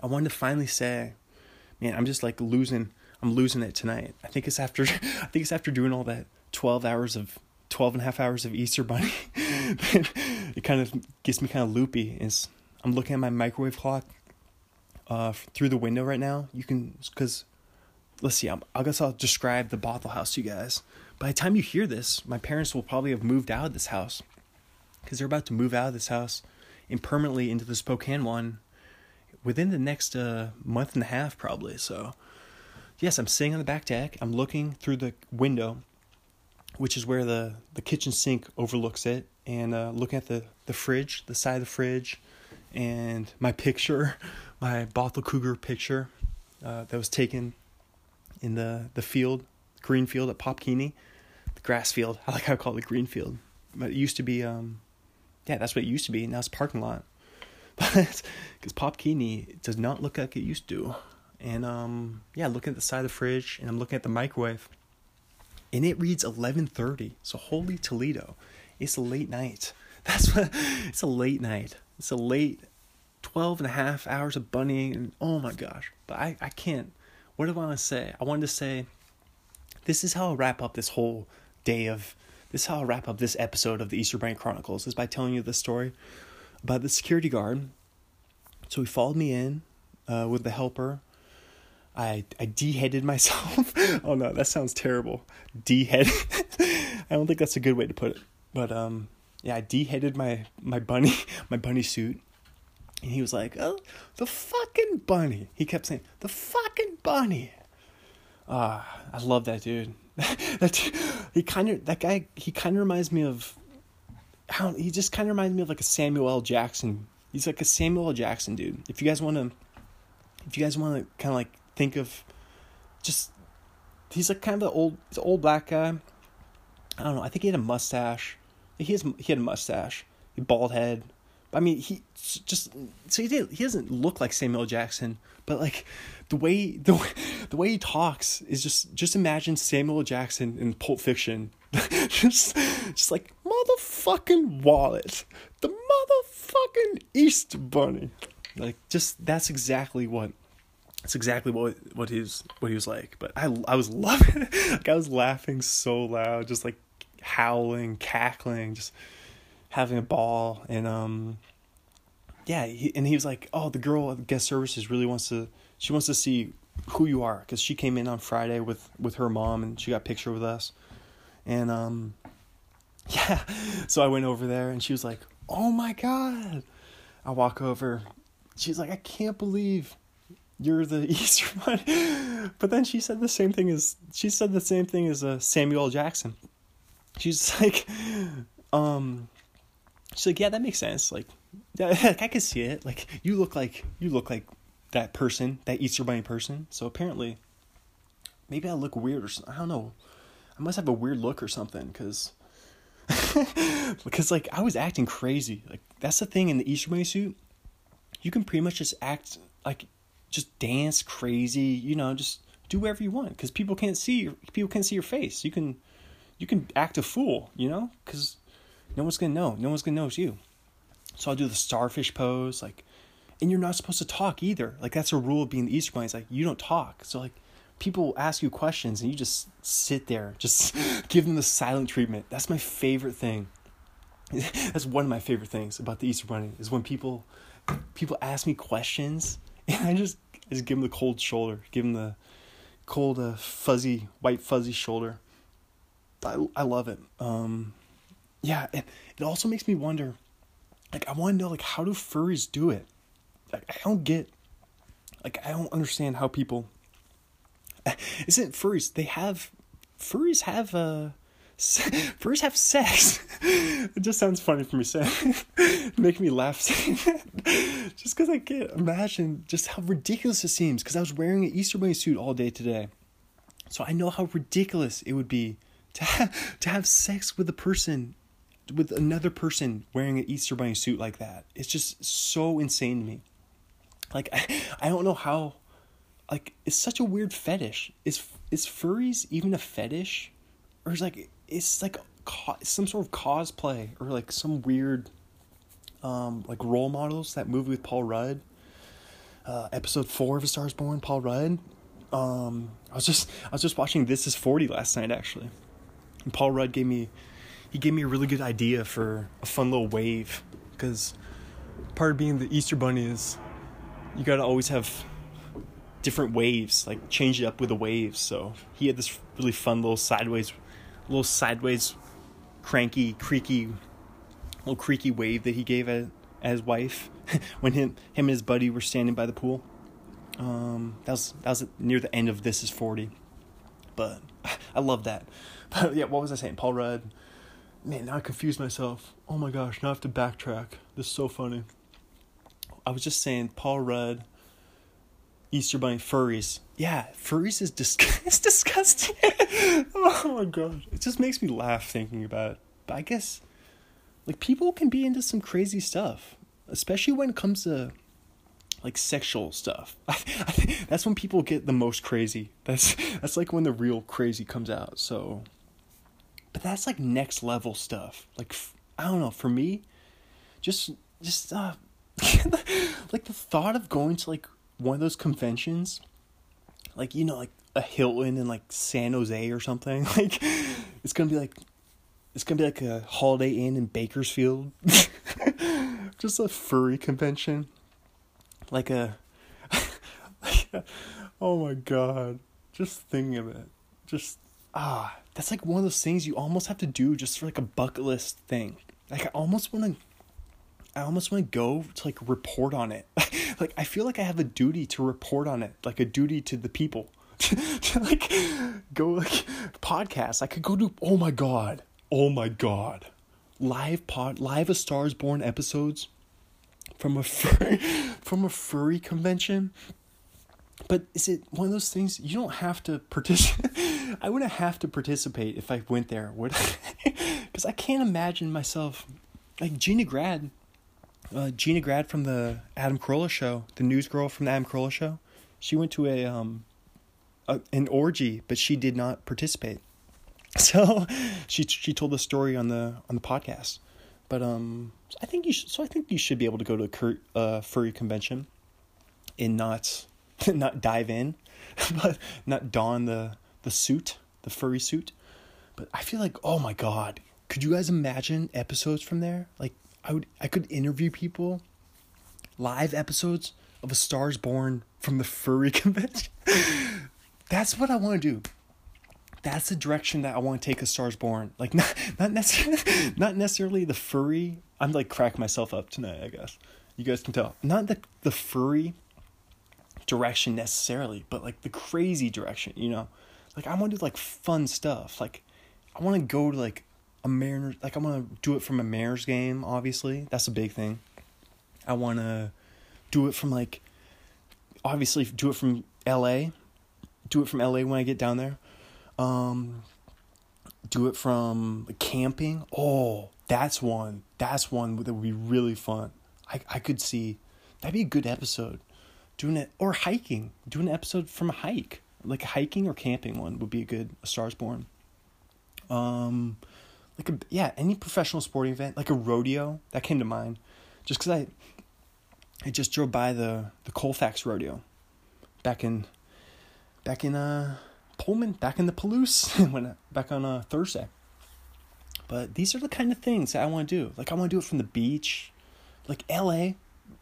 I wanted to finally say, man, I'm just like losing I'm losing it tonight. I think it's after I think it's after doing all that 12 hours of 12 and a half hours of Easter bunny. it kind of gets me kind of loopy. Is I'm looking at my microwave clock uh, through the window right now. You can cuz let's see, I'm, I guess I'll describe the Bothell house to you guys. By the time you hear this, my parents will probably have moved out of this house cuz they're about to move out of this house and permanently into the Spokane one within the next uh, month and a half, probably. So, yes, I'm sitting on the back deck. I'm looking through the window, which is where the, the kitchen sink overlooks it, and uh, looking at the, the fridge, the side of the fridge, and my picture, my Bothell Cougar picture uh, that was taken in the, the field green field at Pop Keeney, the grass field. I like how I call it the green field, but it used to be um, yeah, that's what it used to be. Now it's parking lot, but because Pop Keeney does not look like it used to, and um, yeah, looking at the side of the fridge, and I'm looking at the microwave, and it reads eleven thirty. So holy Toledo, it's a late night. That's what it's a late night. It's a late 12 and a half hours of bunnying and oh my gosh. But I, I can't. What do I want to say? I wanted to say this is how I wrap up this whole day of this is how I'll wrap up this episode of the Easter Bunny Chronicles is by telling you the story about the security guard. So he followed me in uh, with the helper. I I deheaded myself. oh no, that sounds terrible. Deheaded. I don't think that's a good way to put it. But um yeah, I deheaded my my bunny my bunny suit and he was like, "Oh, the fucking bunny." He kept saying, "The fucking bunny." Ah, uh, I love that dude. that he kind of that guy. He kind of reminds me of. He just kind of reminds me of like a Samuel L. Jackson. He's like a Samuel L. Jackson dude. If you guys want to, if you guys want to kind of like think of, just, he's like kind of the old, the old black guy. I don't know. I think he had a mustache. He has he had a mustache, He bald head, I mean, he just so he did. He doesn't look like Samuel Jackson, but like the way the way, the way he talks is just just imagine Samuel Jackson in Pulp Fiction, just just like motherfucking wallet, the motherfucking Easter Bunny, like just that's exactly what. That's exactly what what he was what he was like. But I I was loving it. like I was laughing so loud, just like howling, cackling, just having a ball and um yeah he, and he was like oh the girl at guest services really wants to she wants to see who you are. Because she came in on friday with with her mom and she got a picture with us. And um yeah so i went over there and she was like oh my god. I walk over. She's like i can't believe you're the easter bunny but then she said the same thing as she said the same thing as uh, samuel jackson. She's like um She's like, yeah, that makes sense. Like, yeah, I can see it. Like, you look like you look like that person, that Easter Bunny person. So apparently, maybe I look weird or something. I don't know. I must have a weird look or something because because like I was acting crazy. Like that's the thing in the Easter Bunny suit. You can pretty much just act like just dance crazy. You know, just do whatever you want because people can't see your people can't see your face. You can you can act a fool. You know, because no one's gonna know. No one's gonna know it's you. So I'll do the starfish pose, like, and you're not supposed to talk either. Like that's a rule of being the Easter Bunny. It's like you don't talk. So like, people ask you questions and you just sit there, just give them the silent treatment. That's my favorite thing. That's one of my favorite things about the Easter Bunny is when people people ask me questions and I just just give them the cold shoulder, give them the cold, uh, fuzzy, white fuzzy shoulder. I I love it. Um, yeah, and it also makes me wonder, like, I want to know, like, how do furries do it? Like, I don't get, like, I don't understand how people. Isn't furries? They have, furries have uh, furries have sex. it just sounds funny for me saying, make me laugh just because I can't imagine just how ridiculous it seems. Because I was wearing an Easter bunny suit all day today, so I know how ridiculous it would be to have, to have sex with a person with another person wearing an Easter bunny suit like that. It's just so insane to me. Like I, I don't know how like it's such a weird fetish. Is is furries even a fetish? Or is like it's like some sort of cosplay or like some weird um like role models that movie with Paul Rudd. Uh, episode 4 of A Star is Born, Paul Rudd. Um I was just I was just watching This is 40 last night actually. And Paul Rudd gave me he gave me a really good idea for a fun little wave because part of being the Easter Bunny is you gotta always have different waves, like change it up with the waves. So he had this really fun little sideways, little sideways, cranky, creaky, little creaky wave that he gave at, at his wife when him him and his buddy were standing by the pool. Um, that was that was near the end of This Is Forty, but I love that. But yeah, what was I saying? Paul Rudd man, now I confused myself. Oh my gosh, now I have to backtrack. This is so funny. I was just saying Paul Rudd Easter bunny furries. Yeah, furries is dis- it's disgusting. oh my god, it just makes me laugh thinking about it. But I guess, like, people can be into some crazy stuff, especially when it comes to like sexual stuff. That's when people get the most crazy. That's that's like when the real crazy comes out. So, but that's like next level stuff. Like I don't know. For me, just just uh, like the thought of going to like one of those conventions, like you know, like a Hilton in like San Jose or something. Like it's gonna be like it's gonna be like a Holiday Inn in Bakersfield. just a furry convention like a, like a, oh my god, just thinking of it, just ah, that's like one of those things you almost have to do just for like a bucket list thing. Like I almost want to. I almost want to go to like report on it. like I feel like I have a duty to report on it, like a duty to the people. to like go like podcast. I could go do oh my god. Oh my god. Live pod live a stars born episodes from a furry, from a furry convention. But is it one of those things you don't have to participate? I wouldn't have to participate if I went there, would Because I can't imagine myself like Gina Grad, uh, Gina Grad from the Adam Carolla show, the news girl from the Adam Carolla show. She went to a um, a, an orgy, but she did not participate. So she she told the story on the on the podcast. But um, I think you should. So I think you should be able to go to a cur- uh, furry convention, and not not dive in, but not don the the suit, the furry suit. But I feel like, oh my god, could you guys imagine episodes from there? Like I would, I could interview people, live episodes of A Stars Born from the furry convention. That's what I want to do that's the direction that I want to take a Stars Born. Like not not necessarily not necessarily the furry. I'm like cracking myself up tonight. I guess you guys can tell. Not the the furry direction necessarily, but like the crazy direction. You know, like I want to do like fun stuff. Like I want to go to like a Mariners. Like I want to do it from a Mariners game. Obviously, that's a big thing. I want to do it from like obviously do it from L.A. Do it from L.A. when I get down there um, do it from camping. Oh, that's one. That's one that would be really fun. I I could see that'd be a good episode. Doing it or hiking. Doing an episode from a hike. Like a hiking or camping one would be a good a Stars Born. Um like a yeah, any professional sporting event, like a rodeo, that came to mind. Just cuz I I just drove by the the Colfax rodeo back in back in uh Pullman back in the Palouse when back on uh, Thursday. But these are the kind of things that I want to do. Like I want to do it from the beach, like L.A.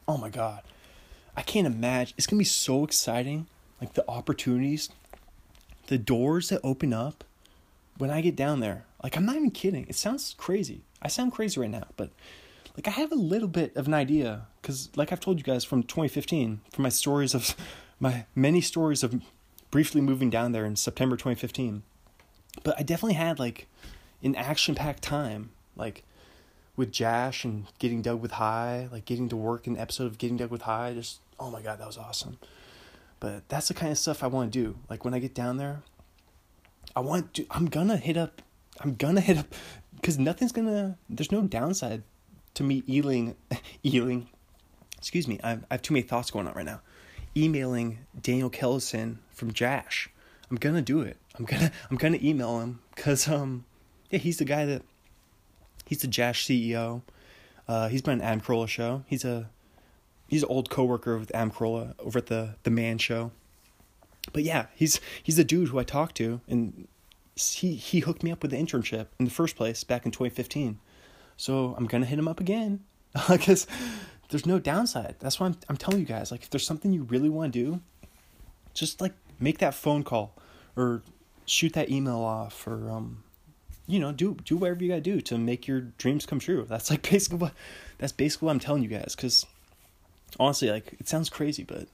Oh my god, I can't imagine. It's gonna be so exciting. Like the opportunities, the doors that open up when I get down there. Like I'm not even kidding. It sounds crazy. I sound crazy right now, but like I have a little bit of an idea because, like I've told you guys from 2015, from my stories of my many stories of briefly moving down there in September 2015. But I definitely had like an action packed time, like with Jash and getting Doug with high, like getting to work an episode of Getting Doug with High. Just oh my god, that was awesome. But that's the kind of stuff I want to do. Like when I get down there, I want to. I'm gonna hit up. I'm gonna hit up because nothing's gonna. There's no downside to me ealing, ealing. Excuse me. I have, I have too many thoughts going on right now emailing Daniel Kellison from Jash. I'm gonna do it. I'm gonna I'm gonna email him because um yeah he's the guy that he's the Jash CEO. Uh, he's been on Adam show. He's a he's an old coworker with Carolla over at the the Man show. But yeah, he's he's the dude who I talked to, and he he hooked me up with the internship in the first place back in 2015. So I'm gonna hit him up again because there's no downside. That's why I'm I'm telling you guys, like if there's something you really want to do, just like make that phone call or shoot that email off or um you know, do do whatever you got to do to make your dreams come true. That's like basically what that's basically what I'm telling you guys cuz honestly like it sounds crazy but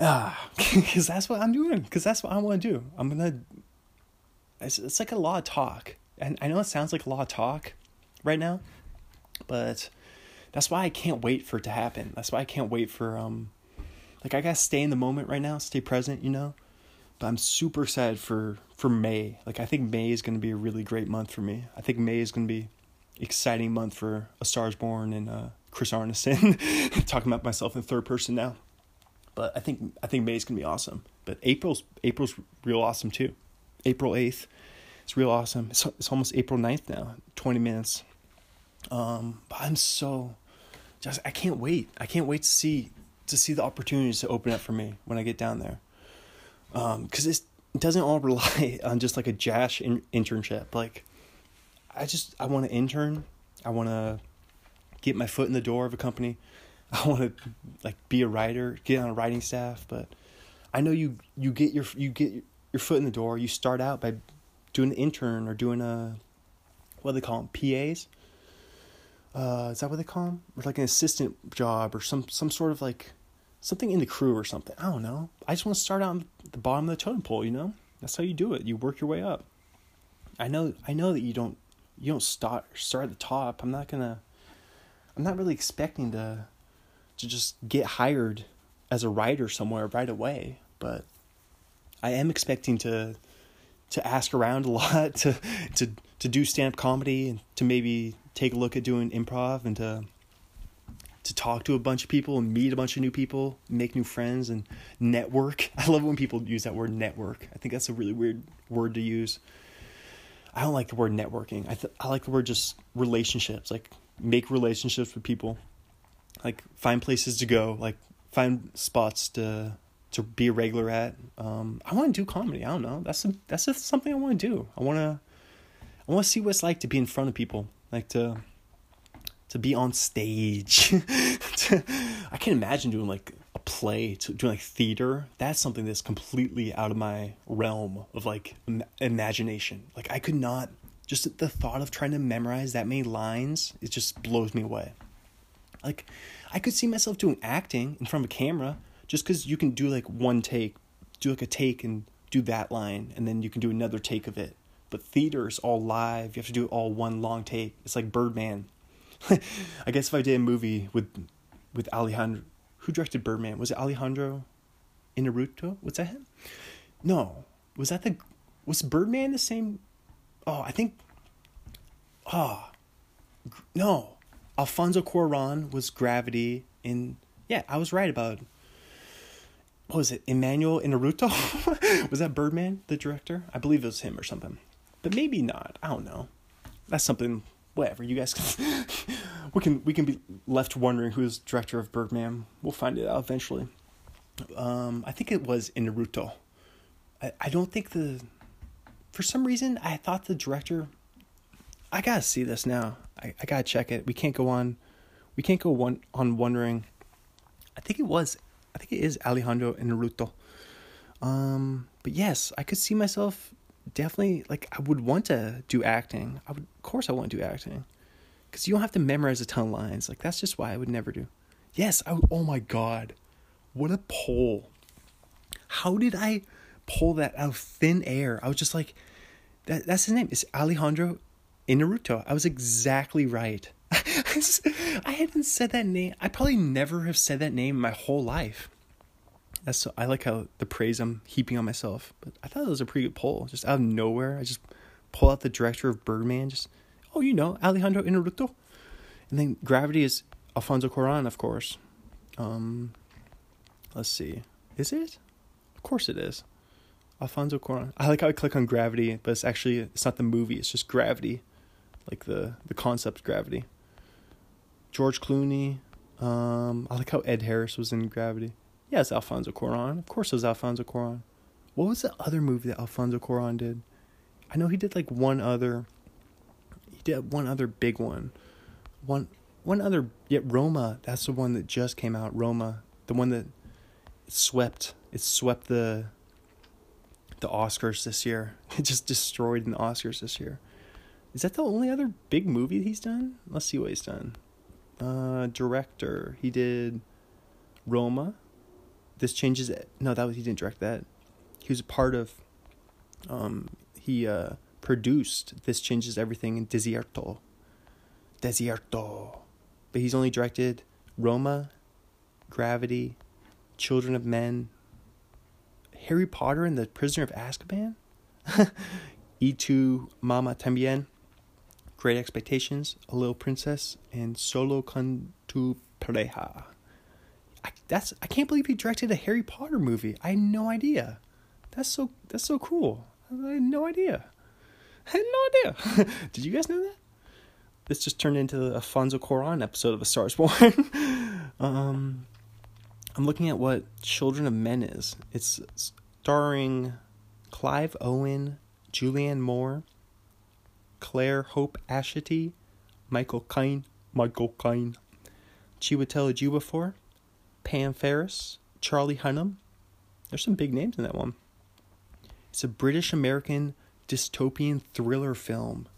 ah cuz that's what I'm doing cuz that's what I want to do. I'm to it's, it's like a lot of talk. And I know it sounds like a lot of talk right now, but that's why I can't wait for it to happen. That's why I can't wait for um like I gotta stay in the moment right now, stay present, you know. But I'm super excited for for May. Like I think May is gonna be a really great month for me. I think May is gonna be exciting month for A Stars Born and uh, Chris Arneson. Talking about myself in third person now. But I think I think May is gonna be awesome. But April's April's real awesome too. April eighth, it's real awesome. It's it's almost April 9th now. Twenty minutes. Um, but I'm so just I can't wait. I can't wait to see to see the opportunities to open up for me when I get down there. Um, because it doesn't all rely on just like a Jash in, internship. Like, I just I want to intern. I want to get my foot in the door of a company. I want to like be a writer, get on a writing staff. But I know you you get your you get your foot in the door. You start out by doing an intern or doing a what do they call them PAs uh, is that what they call them? Or like an assistant job or some some sort of like something in the crew or something. I don't know. I just want to start out on the bottom of the totem pole. You know, that's how you do it. You work your way up. I know. I know that you don't. You don't start start at the top. I'm not gonna. I'm not really expecting to, to just get hired as a writer somewhere right away. But I am expecting to, to ask around a lot, to to to do stand up comedy, and to maybe take a look at doing improv and to to talk to a bunch of people and meet a bunch of new people, make new friends and network. I love when people use that word network. I think that's a really weird word to use. I don't like the word networking. I th- I like the word just relationships. Like make relationships with people. Like find places to go, like find spots to to be a regular at. Um, I want to do comedy. I don't know. That's a, that's a, something I want to do. I want to I want to see what it's like to be in front of people like to to be on stage. to, I can't imagine doing like a play, to, doing like theater. That's something that's completely out of my realm of like Im- imagination. Like I could not just the thought of trying to memorize that many lines, it just blows me away. Like I could see myself doing acting in front of a camera just cuz you can do like one take, do like a take and do that line and then you can do another take of it but theater is all live. You have to do it all one long take. It's like Birdman. I guess if I did a movie with with Alejandro, who directed Birdman? Was it Alejandro Inarritu? Was that him? No. Was that the was Birdman the same? Oh, I think. Oh, no. Alfonso Cuarón was Gravity in. Yeah, I was right about. What was it? Emmanuel Inarritu? was that Birdman, the director? I believe it was him or something but maybe not. I don't know. That's something. Whatever you guys can, we can we can be left wondering who's director of Birdman. We'll find it out eventually. Um, I think it was Naruto. I I don't think the. For some reason, I thought the director. I gotta see this now. I, I gotta check it. We can't go on. We can't go one on wondering. I think it was. I think it is Alejandro Naruto. Um, but yes, I could see myself definitely like I would want to do acting. I would, of course, I want to do acting, because you don't have to memorize a ton of lines. Like that's just why I would never do. Yes, I. Would, oh my god, what a pull! How did I pull that out of thin air? I was just like, that. That's his name. It's Alejandro Inaruto. I was exactly right. I hadn't said that name. I probably never have said that name my whole life. That's so, I like how the praise I'm heaping on myself. But I thought it was a pretty good poll. Just out of nowhere, I just pull out the director of Birdman. Just oh, you know, Alejandro Inaruto, And then Gravity is Alfonso Cuarón, of course. Um, let's see, is it? Of course it is. Alfonso Cuarón. I like how I click on Gravity, but it's actually it's not the movie. It's just Gravity, like the the concept Gravity. George Clooney. Um, I like how Ed Harris was in Gravity. It's Alfonso Cuarón. Of course, it was Alfonso Cuarón. What was the other movie that Alfonso Cuarón did? I know he did like one other. He did one other big one. One one other. Yeah, Roma. That's the one that just came out. Roma, the one that swept. It swept the. The Oscars this year. It just destroyed in the Oscars this year. Is that the only other big movie he's done? Let's see what he's done. Uh, director. He did Roma this changes it. No, that was he didn't direct that. He was a part of. Um, he uh, produced this changes everything in Desierto. Desierto, but he's only directed Roma, Gravity, Children of Men, Harry Potter and the Prisoner of Azkaban, Y Tu Mama Tambien, Great Expectations, A Little Princess, and Solo con tu pareja. I, that's I can't believe he directed a Harry Potter movie. I had no idea. That's so that's so cool. I had no idea. I had no idea. Did you guys know that? This just turned into the Alfonso Cuarón episode of A Star is Born. um, I'm looking at what Children of Men is. It's starring Clive Owen, Julianne Moore, Claire Hope Ashitty, Michael Caine, Michael Caine, Chiwetel Ejiofor, Pam Ferris, Charlie Hunnam. There's some big names in that one. It's a British American dystopian thriller film.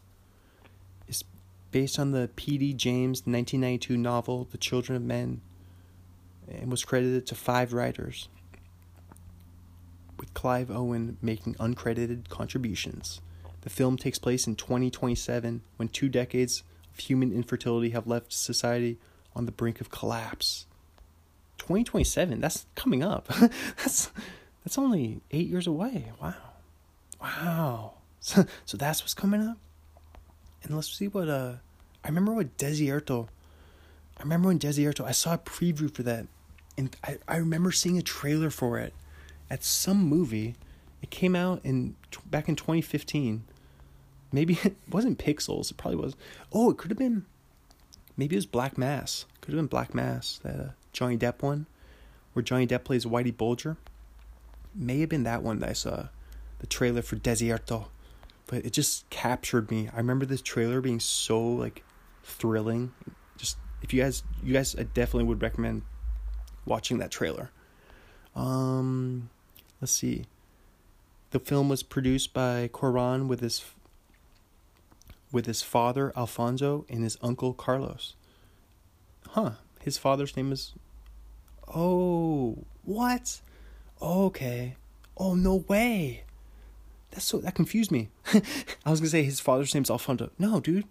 It's based on the P.D. James 1992 novel The Children of Men and was credited to five writers, with Clive Owen making uncredited contributions. The film takes place in 2027 when two decades of human infertility have left society on the brink of collapse. 2027, that's coming up. that's that's only 8 years away. Wow. Wow. So, so that's what's coming up. And let's see what uh I remember what Desierto I remember when Desierto I saw a preview for that and I, I remember seeing a trailer for it at some movie. It came out in back in 2015. Maybe it wasn't Pixels. It probably was. Oh, it could have been. Maybe it was Black Mass. Could have been Black Mass, that uh, Johnny Depp one, where Johnny Depp plays Whitey Bulger. May have been that one that I saw, the trailer for Desierto, but it just captured me. I remember this trailer being so like thrilling. Just if you guys, you guys, I definitely would recommend watching that trailer. Um, let's see. The film was produced by Cuarón with his with his father Alfonso and his uncle Carlos. Huh. His father's name is Oh, what? Okay. Oh, no way. That's so that confused me. I was going to say his father's name's Alfonso. No, dude.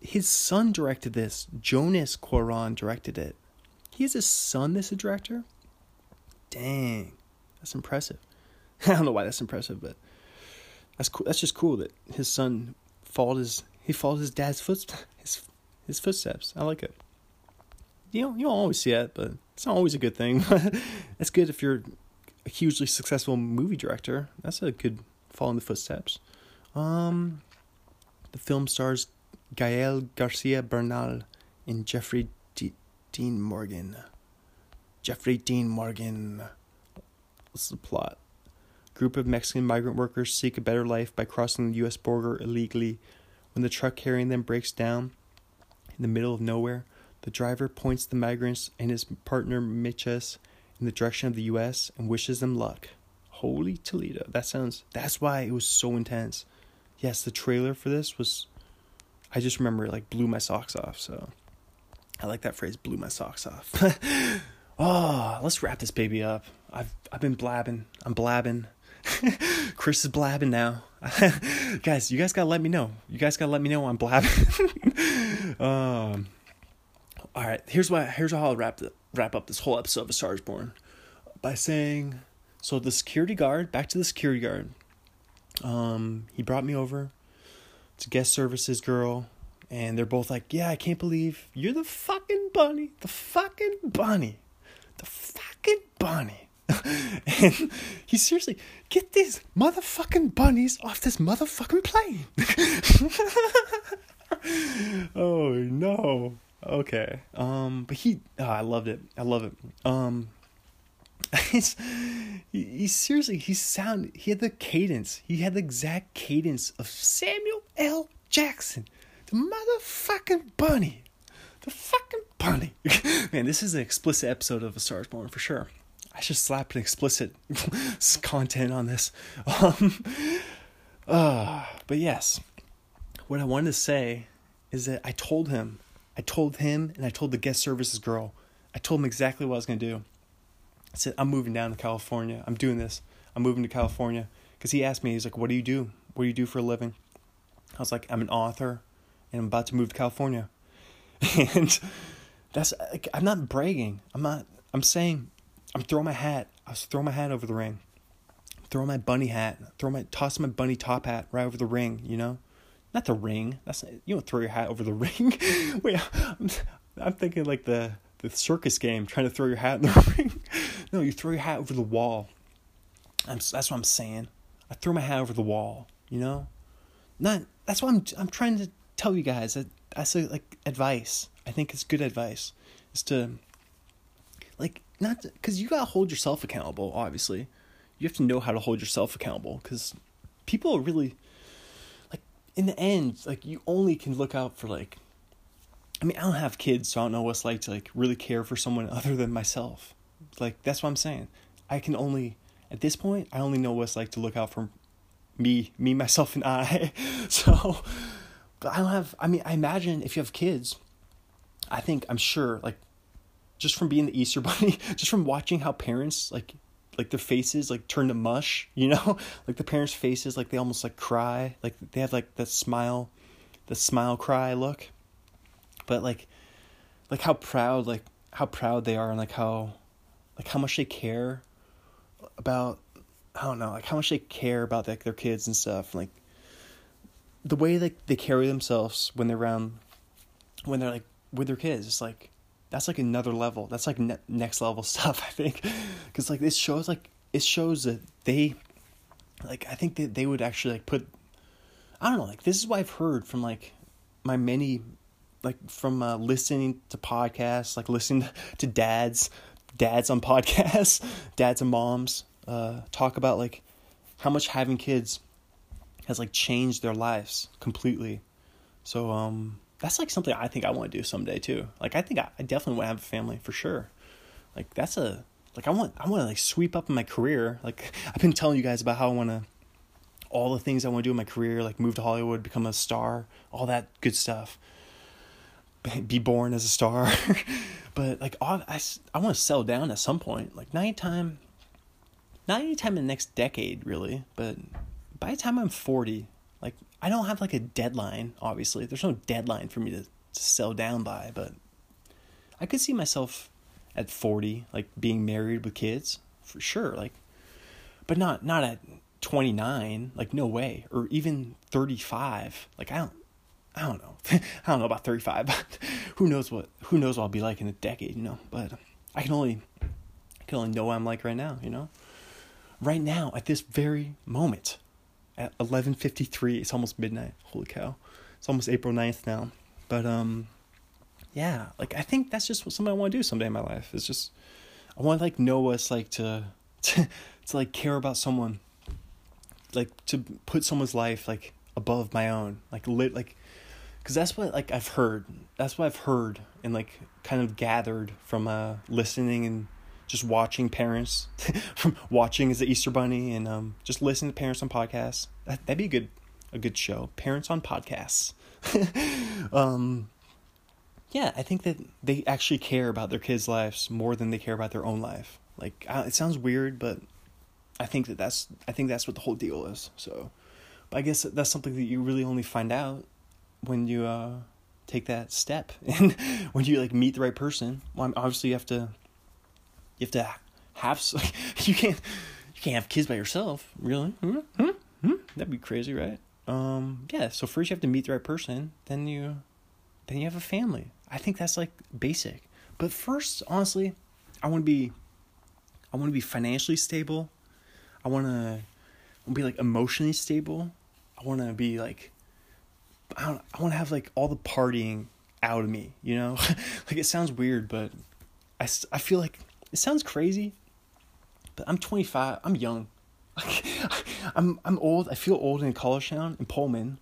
His son directed this. Jonas Cuarón directed it. He has a son that's a director? Dang. That's impressive. I don't know why that's impressive, but that's cool. That's just cool that his son followed his he followed his dad's footsteps. His his footsteps. I like it. You don't you don't always see it, but it's not always a good thing. it's good if you're a hugely successful movie director. That's a good follow in the footsteps. Um, the film stars Gael Garcia Bernal and Jeffrey Dean Morgan. Jeffrey Dean Morgan. What's the plot? Group of Mexican migrant workers seek a better life by crossing the U.S. border illegally. When the truck carrying them breaks down in the middle of nowhere, the driver points the migrants and his partner Miches in the direction of the U.S. and wishes them luck. Holy Toledo! That sounds. That's why it was so intense. Yes, the trailer for this was. I just remember it like blew my socks off. So I like that phrase, blew my socks off. oh, let's wrap this baby up. I've I've been blabbing. I'm blabbing. Chris is blabbing now. guys, you guys gotta let me know. You guys gotta let me know I'm blabbing. um, all right, here's why. Here's how I'll wrap the, wrap up this whole episode of A Star Is Born by saying, so the security guard. Back to the security guard. Um, he brought me over. to guest services girl and they're both like, "Yeah, I can't believe you're the fucking bunny, the fucking bunny, the fucking bunny." and he seriously get these motherfucking bunnies off this motherfucking plane. oh no. Okay. Um, but he, oh, I loved it. I love it. Um, he's, he, he seriously, he sound, he had the cadence. He had the exact cadence of Samuel L. Jackson the motherfucking bunny. The fucking bunny. Man, this is an explicit episode of A Star is Born for sure. I should slap an explicit content on this. Um, uh, but yes, what I wanted to say is that I told him, I told him, and I told the guest services girl, I told him exactly what I was going to do. I said, I'm moving down to California. I'm doing this. I'm moving to California. Because he asked me, he's like, What do you do? What do you do for a living? I was like, I'm an author and I'm about to move to California. And that's like, I'm not bragging. I'm not I'm saying I'm throwing my hat. I was throwing my hat over the ring. Throwing my bunny hat. Throw my toss my bunny top hat right over the ring. You know, not the ring. That's you don't throw your hat over the ring. Wait, I'm, I'm thinking like the the circus game, trying to throw your hat in the ring. no, you throw your hat over the wall. I'm, that's what I'm saying. I throw my hat over the wall. You know, not. That's what I'm. I'm trying to tell you guys. That that's a, like advice. I think it's good advice. Is to like not because you gotta hold yourself accountable. Obviously, you have to know how to hold yourself accountable because people are really like in the end like you only can look out for like I mean, I don't have kids, so I don't know what it's like to like really care for someone other than myself. Like that's what I'm saying. I can only at this point, I only know what it's like to look out for me, me, myself, and I. So, but I don't have. I mean, I imagine if you have kids, I think I'm sure like just from being the Easter bunny, just from watching how parents like like their faces like turn to mush, you know, like the parents' faces like they almost like cry, like they have like the smile, the smile cry look but like like how proud like how proud they are and like how like how much they care about I don't know, like how much they care about like their kids and stuff. Like the way that they carry themselves when they're around when they're like with their kids, it's like that's like another level. That's like ne- next level stuff, I think. Cuz like this shows like it shows that they like I think that they would actually like put I don't know, like this is what I've heard from like my many like from uh, listening to podcasts, like listening to dads, dads on podcasts, dads and moms uh, talk about like how much having kids has like changed their lives completely. So um, that's like something I think I want to do someday too. Like I think I, I definitely want to have a family for sure. Like that's a like I want I want to like sweep up in my career. Like I've been telling you guys about how I want to all the things I want to do in my career, like move to Hollywood, become a star, all that good stuff be born as a star. but like I, I, I want to settle down at some point. Like not anytime, not anytime in the next decade really. But by the time I'm forty, like I don't have like a deadline. Obviously, there's no deadline for me to, to settle down by. But I could see myself at forty, like being married with kids for sure. Like, but not not at 29 like no way or even 35 like i don't I don't know. I don't know about 35, but who knows what who knows what I'll be like in a decade, you know. But I can only I can only know what I'm like right now, you know. Right now, at this very moment, at 11:53, it's almost midnight. Holy cow. It's almost April 9th now. But um yeah, like I think that's just what something I want to do someday in my life. It's just I want to like know what it's like to to, to like care about someone like to put someone's life like above my own like lit like because that's what like I've heard. That's what I've heard and like kind of gathered from uh listening and just watching parents watching as the Easter Bunny and um just listening to parents on podcasts. That that'd be a good a good show. Parents on podcasts. um yeah, I think that they actually care about their kids' lives more than they care about their own life. Like it sounds weird, but I think that that's I think that's what the whole deal is. So, but I guess that's something that you really only find out when you uh, take that step and when you like meet the right person. Well, obviously you have to you have to have you can't you can't have kids by yourself. Really? Hmm? Hmm? Hmm? That'd be crazy, right? Um, yeah. So first you have to meet the right person. Then you then you have a family. I think that's like basic. But first, honestly, I want to be I want to be financially stable. I want to be like emotionally stable. I want to be like I don't I want to have like all the partying out of me, you know? like it sounds weird, but I, I feel like it sounds crazy, but I'm 25. I'm young. I'm I'm old. I feel old in College Town in Pullman,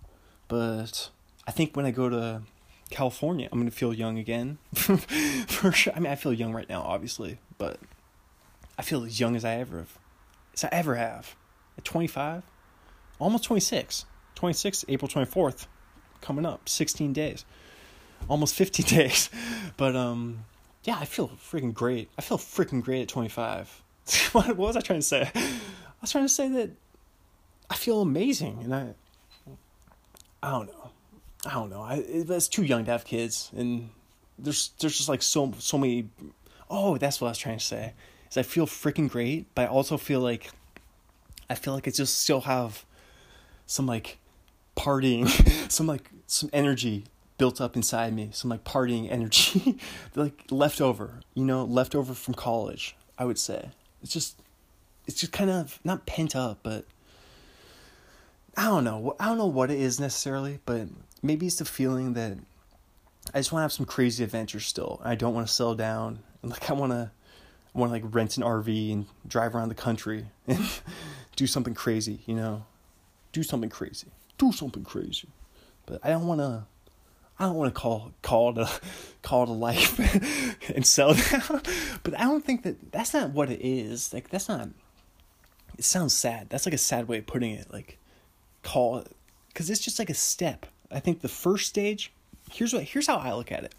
but I think when I go to California, I'm gonna feel young again. For sure. I mean, I feel young right now, obviously, but I feel as young as I ever have, as I ever have. At 25, almost 26, 26, April 24th coming up 16 days almost 15 days but um yeah i feel freaking great. I feel freaking great at 25 what, what was i trying to say? I was trying to say that i feel amazing and i i don't know. I don't know. I it's too young to have kids and there's there's just like so so many oh that's what i was trying to say is I feel freaking great, but I also feel like I feel like I just still have some like partying, some like some energy built up inside me, some like partying energy, like leftover, you know, leftover from college. I would say it's just it's just kind of not pent up, but I don't know. I don't know what it is necessarily, but maybe it's the feeling that I just want to have some crazy adventures still. I don't want to settle down. Like I want to I want to like rent an RV and drive around the country and do something crazy, you know. Do something crazy. Do something crazy. But I don't want to I don't want to call call a call a life and sell down. But I don't think that that's not what it is. Like that's not. It sounds sad. That's like a sad way of putting it. Like call because it's just like a step. I think the first stage. Here's what. Here's how I look at it.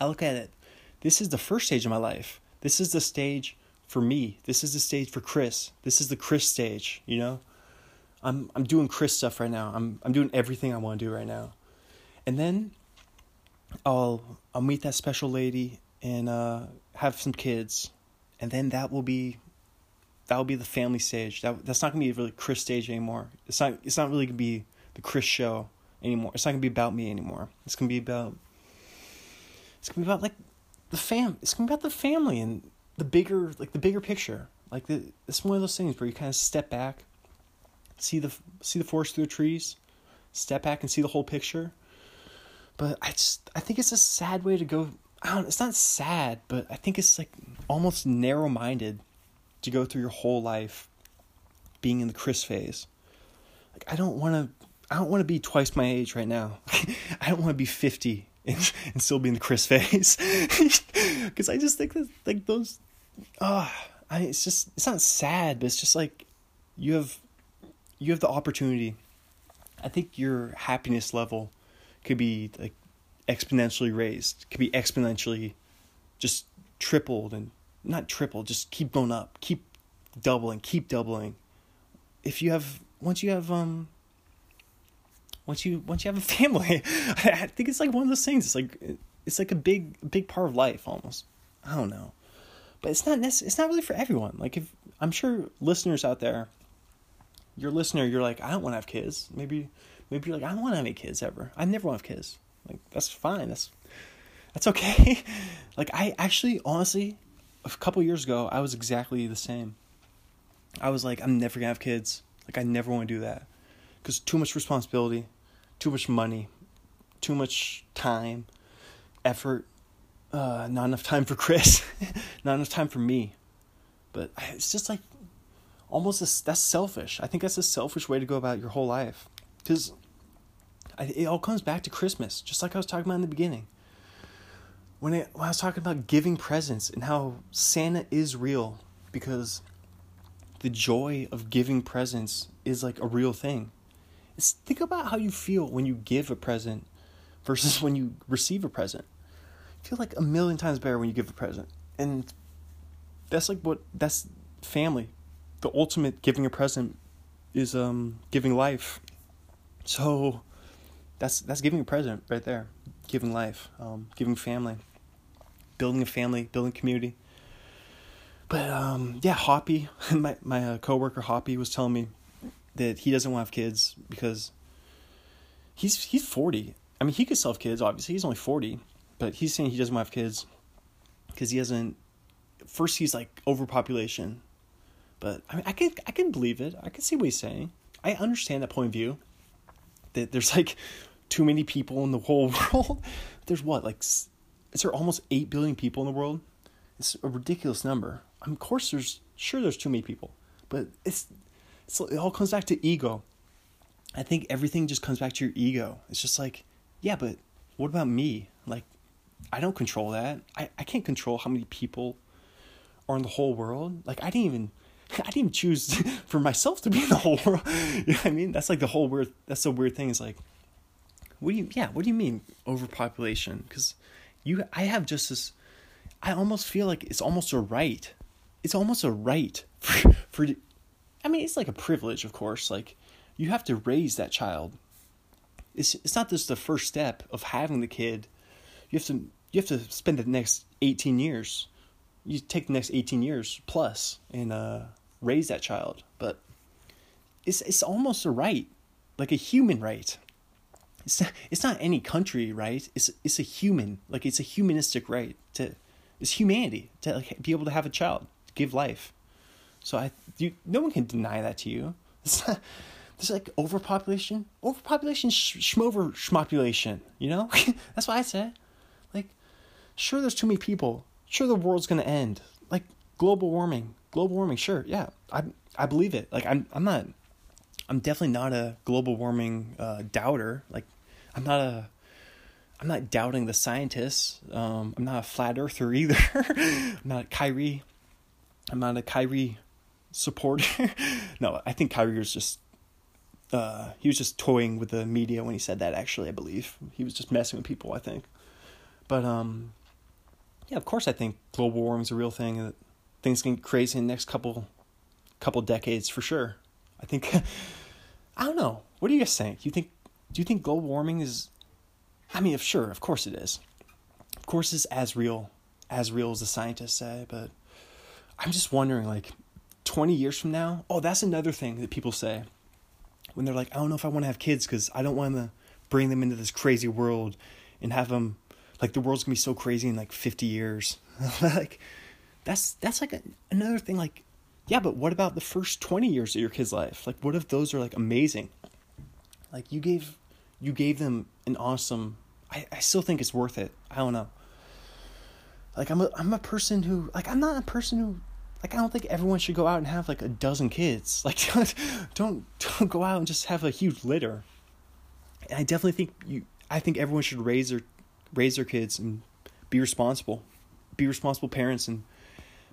I look at it. This is the first stage of my life. This is the stage for me. This is the stage for Chris. This is the Chris stage. You know. I'm I'm doing Chris stuff right now. I'm I'm doing everything I want to do right now and then I'll I'll meet that special lady and uh, have some kids, and then that will be that will be the family stage. That that's not gonna be really Chris stage anymore. It's not it's not really gonna be the Chris show anymore. It's not gonna be about me anymore. It's gonna be about it's gonna be about like the fam. It's gonna be about the family and the bigger like the bigger picture. Like the it's one of those things where you kind of step back, see the see the forest through the trees, step back and see the whole picture but I just I think it's a sad way to go. I don't. It's not sad, but I think it's like almost narrow minded to go through your whole life being in the Chris phase. Like I don't want to. I don't want to be twice my age right now. I don't want to be fifty and, and still be in the Chris phase because I just think that like those. Ah, uh, I it's just it's not sad, but it's just like you have you have the opportunity. I think your happiness level could be like exponentially raised, could be exponentially just tripled and not tripled, just keep going up, keep doubling, keep doubling. If you have once you have um once you once you have a family, I think it's like one of those things. It's like it's like a big big part of life almost. I don't know, but it's not necess- It's not really for everyone. Like if I'm sure listeners out there, your listener, you're like, I don't want to have kids. Maybe Maybe you're like, I don't want to have any kids ever. I never want to have kids. Like that's fine. That's that's okay. like I actually, honestly, a couple years ago, I was exactly the same. I was like, I'm never gonna have kids. Like I never want to do that because too much responsibility, too much money, too much time, effort. Uh, not enough time for Chris, not enough time for me. But it's just like almost a, that's selfish. I think that's a selfish way to go about your whole life. Because it all comes back to Christmas, just like I was talking about in the beginning. When, it, when I was talking about giving presents and how Santa is real, because the joy of giving presents is like a real thing. It's, think about how you feel when you give a present versus when you receive a present. You feel like a million times better when you give a present. And that's like what that's family. The ultimate giving a present is um giving life. So that's that's giving a present right there, giving life, um, giving family, building a family, building community. But um, yeah, Hoppy, my my uh, coworker Hoppy was telling me that he doesn't want to have kids because he's he's forty. I mean, he could have kids. Obviously, he's only forty, but he's saying he doesn't want to have kids because he hasn't. First, he's like overpopulation, but I mean, I can I can believe it. I can see what he's saying. I understand that point of view. That there's like too many people in the whole world. There's what, like, is there almost 8 billion people in the world? It's a ridiculous number. Of course, there's, sure, there's too many people, but it's, it's, it all comes back to ego. I think everything just comes back to your ego. It's just like, yeah, but what about me? Like, I don't control that. I, I can't control how many people are in the whole world. Like, I didn't even, I didn't choose for myself to be in the whole world. you know I mean? That's like the whole weird, that's the weird thing is like, what do you? Yeah. What do you mean overpopulation? Because you, I have just this. I almost feel like it's almost a right. It's almost a right for, for. I mean, it's like a privilege, of course. Like you have to raise that child. It's it's not just the first step of having the kid. You have to you have to spend the next eighteen years you take the next 18 years plus and uh, raise that child. But it's it's almost a right, like a human right. It's not, it's not any country right. It's it's a human like it's a humanistic right to it's humanity to like, be able to have a child, give life. So I you no one can deny that to you. It's not, like overpopulation, overpopulation, sh- schmover schmopulation. You know, that's what I say. Like, sure, there's too many people. Sure, the world's gonna end. Like global warming, global warming. Sure, yeah, I I believe it. Like I'm I'm not. I'm definitely not a global warming uh, doubter. Like, I'm not a. I'm not doubting the scientists. Um, I'm not a flat earther either. I'm not a Kyrie. I'm not a Kyrie supporter. no, I think Kyrie was just uh, he was just toying with the media when he said that. Actually, I believe he was just messing with people. I think, but um, yeah, of course, I think global warming is a real thing. That things can get crazy in the next couple couple decades for sure. I think. I don't know. What do you guys think? You think? Do you think global warming is? I mean, if sure, of course it is. Of course, it's as real as real as the scientists say. But I'm just wondering, like, 20 years from now. Oh, that's another thing that people say when they're like, I don't know if I want to have kids because I don't want to bring them into this crazy world and have them like the world's gonna be so crazy in like 50 years. like that's that's like a, another thing. Like, yeah, but what about the first 20 years of your kid's life? Like, what if those are like amazing? Like you gave you gave them an awesome. I I still think it's worth it. I don't know. Like I'm a I'm a person who like I'm not a person who like I don't think everyone should go out and have like a dozen kids. Like don't don't, don't go out and just have a huge litter. And I definitely think you I think everyone should raise their raise their kids and be responsible. Be responsible parents and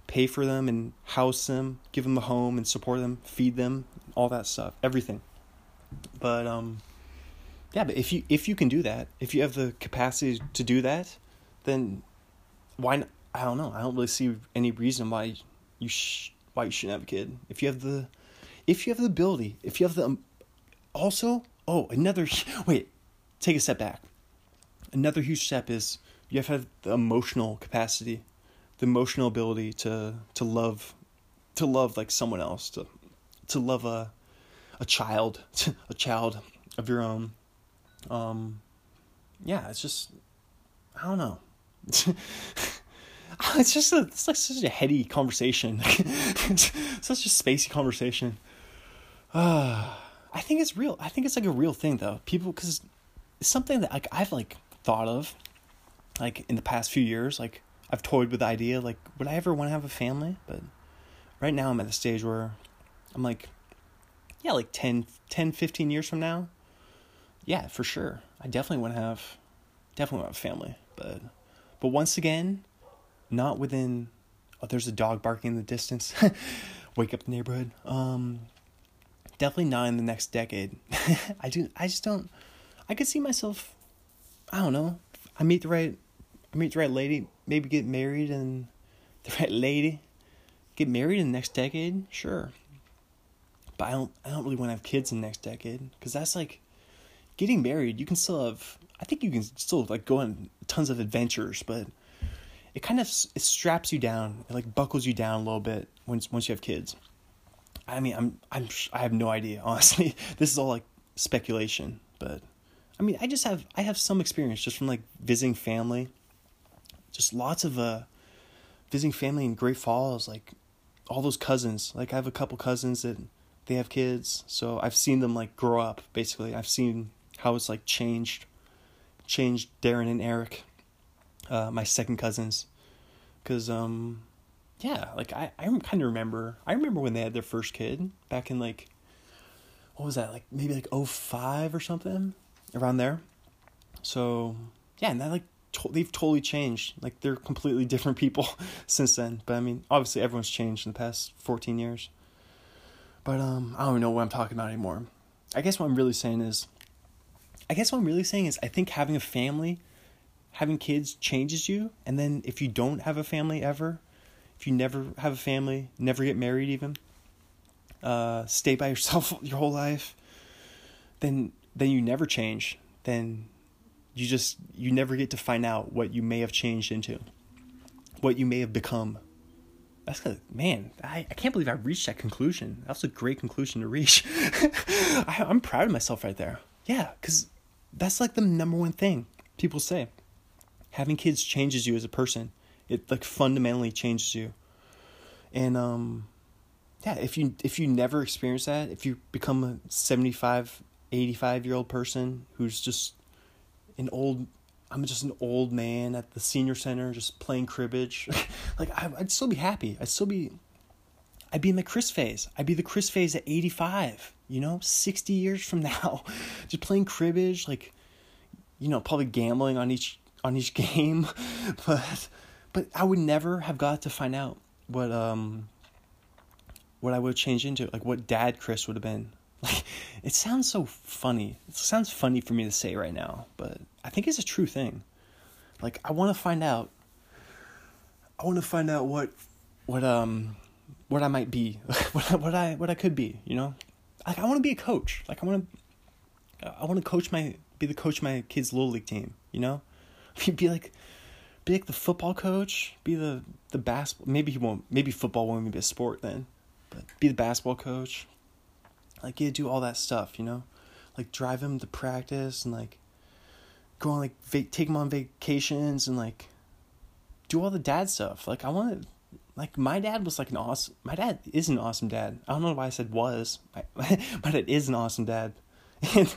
pay for them and house them, give them a home and support them, feed them, all that stuff, everything. But um yeah, but if you if you can do that, if you have the capacity to do that, then why not, I don't know. I don't really see any reason why you sh- why you shouldn't have a kid. If you have the if you have the ability, if you have the um, also, oh, another wait, take a step back. Another huge step is you have to have the emotional capacity, the emotional ability to to love to love like someone else, to to love a a child, a child of your own. Um yeah, it's just I don't know. it's just a, it's like such a heady conversation, such a spacey conversation. Uh, I think it's real. I think it's like a real thing though. People, because it's something that like I've like thought of, like in the past few years. Like I've toyed with the idea, like would I ever want to have a family? But right now I'm at the stage where I'm like, yeah, like 10, 10 15 years from now, yeah, for sure. I definitely want to have, definitely want a family. But, but once again, not within oh there's a dog barking in the distance wake up the neighborhood um definitely not in the next decade i do i just don't i could see myself i don't know i meet the right meet the right lady maybe get married and the right lady get married in the next decade sure but i don't i don't really want to have kids in the next decade because that's like getting married you can still have i think you can still like go on tons of adventures but it kind of it straps you down, it like buckles you down a little bit once once you have kids. I mean, I'm I'm I have no idea honestly. This is all like speculation, but I mean, I just have I have some experience just from like visiting family. Just lots of uh visiting family in Great Falls, like all those cousins. Like I have a couple cousins that they have kids, so I've seen them like grow up. Basically, I've seen how it's like changed, changed Darren and Eric uh, my second cousins, because um, yeah, like I I kind of remember I remember when they had their first kid back in like what was that like maybe like 05 or something around there. So yeah, and that like to- they've totally changed. Like they're completely different people since then. But I mean, obviously everyone's changed in the past fourteen years. But um, I don't know what I'm talking about anymore. I guess what I'm really saying is, I guess what I'm really saying is, I think having a family having kids changes you and then if you don't have a family ever if you never have a family never get married even uh, stay by yourself your whole life then then you never change then you just you never get to find out what you may have changed into what you may have become That's good. Man, I, I can't believe I reached that conclusion. That was a great conclusion to reach. I, I'm proud of myself right there. Yeah, because that's like the number one thing people say. Having kids changes you as a person. It like fundamentally changes you. And um yeah, if you if you never experience that, if you become a 75, 85 year old person who's just an old I'm just an old man at the senior center just playing cribbage, like I, I'd still be happy. I'd still be I'd be in the Chris phase. I'd be the Chris phase at 85, you know, 60 years from now, just playing cribbage, like, you know, probably gambling on each on each game, but but I would never have got to find out what um what I would change into, like what dad Chris would have been. Like it sounds so funny. It sounds funny for me to say right now, but I think it's a true thing. Like I want to find out I want to find out what what um what I might be, what I, what I what I could be, you know? Like I want to be a coach. Like I want to I want to coach my be the coach my kids' little league team, you know? Be like be like the football coach, be the the basketball. Maybe he won't. Maybe football won't be a sport then, but be the basketball coach. Like yeah, do all that stuff, you know, like drive him to practice and like go on like take him on vacations and like do all the dad stuff. Like I want to. Like my dad was like an awesome. My dad is an awesome dad. I don't know why I said was. My dad is an awesome dad, and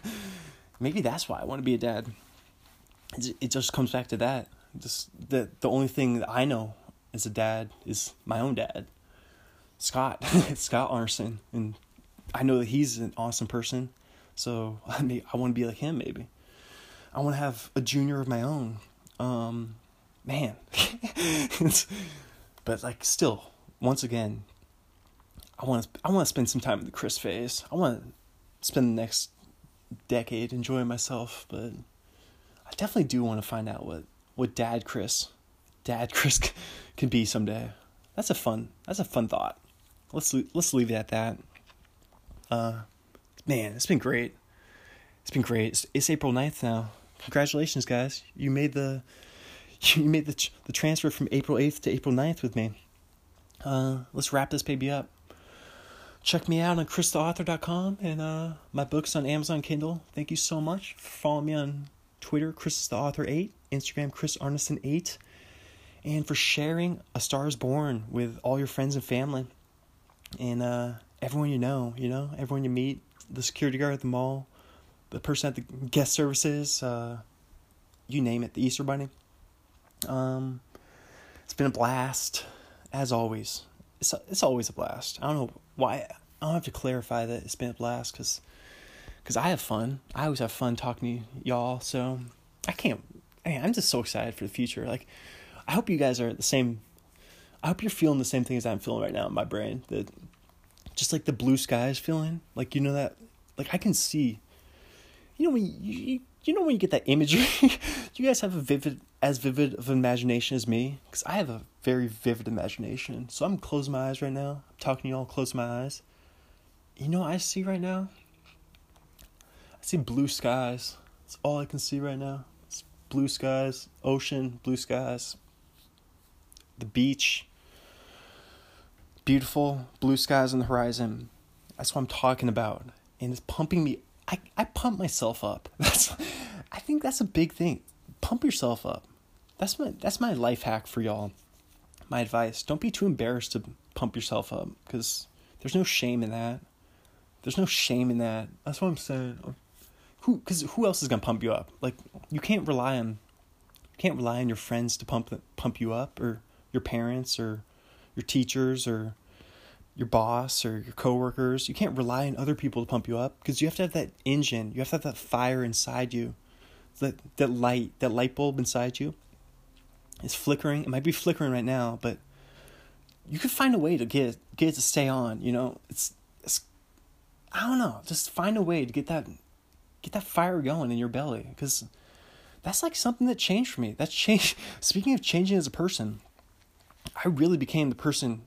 maybe that's why I want to be a dad. It just comes back to that just the the only thing that I know as a dad is my own dad, Scott Scott Arneson, and I know that he's an awesome person. So I mean, I want to be like him. Maybe I want to have a junior of my own. Um, man, but like still, once again, I want to I want to spend some time in the Chris phase. I want to spend the next decade enjoying myself, but I definitely do want to find out what what Dad Chris, Dad Chris can be someday. That's a fun. That's a fun thought. Let's let's leave it at that. Uh, man, it's been great. It's been great. It's, it's April 9th now. Congratulations, guys! You made the you made the the transfer from April 8th to April 9th with me. Uh, let's wrap this baby up. Check me out on christheauthor.com and uh, my books on Amazon Kindle. Thank you so much. Follow me on Twitter, Chris the Author 8, Instagram, Chris Arneson 8, and for sharing A Star is Born with all your friends and family. And uh, everyone you know, you know, everyone you meet, the security guard at the mall, the person at the guest services, uh, you name it, the Easter Bunny. Um, it's been a blast, as always. It's, it's always a blast. I don't know why, I don't have to clarify that it's been a blast because because I have fun. I always have fun talking to y'all. So I can't. Man, I'm just so excited for the future. Like, I hope you guys are the same. I hope you're feeling the same thing as I'm feeling right now in my brain. That just like the blue skies feeling. Like you know that. Like I can see. You know when you, you, you know when you get that imagery. Do you guys have a vivid as vivid of imagination as me because I have a very vivid imagination. So I'm closing my eyes right now. I'm talking to y'all. Close my eyes. You know I see right now I see blue skies. That's all I can see right now. It's blue skies, ocean, blue skies, the beach, beautiful blue skies on the horizon. That's what I'm talking about. And it's pumping me. I, I pump myself up. That's I think that's a big thing. Pump yourself up. That's my that's my life hack for y'all. My advice. Don't be too embarrassed to pump yourself up because there's no shame in that. There's no shame in that. That's what I'm saying who because who else is gonna pump you up? Like you can't rely on you can't rely on your friends to pump pump you up or your parents or your teachers or your boss or your coworkers. You can't rely on other people to pump you up because you have to have that engine. You have to have that fire inside you. That that light, that light bulb inside you is flickering. It might be flickering right now, but you could find a way to get get it to stay on, you know? It's it's I don't know, just find a way to get that get that fire going in your belly because that's like something that changed for me. That's changed. Speaking of changing as a person, I really became the person,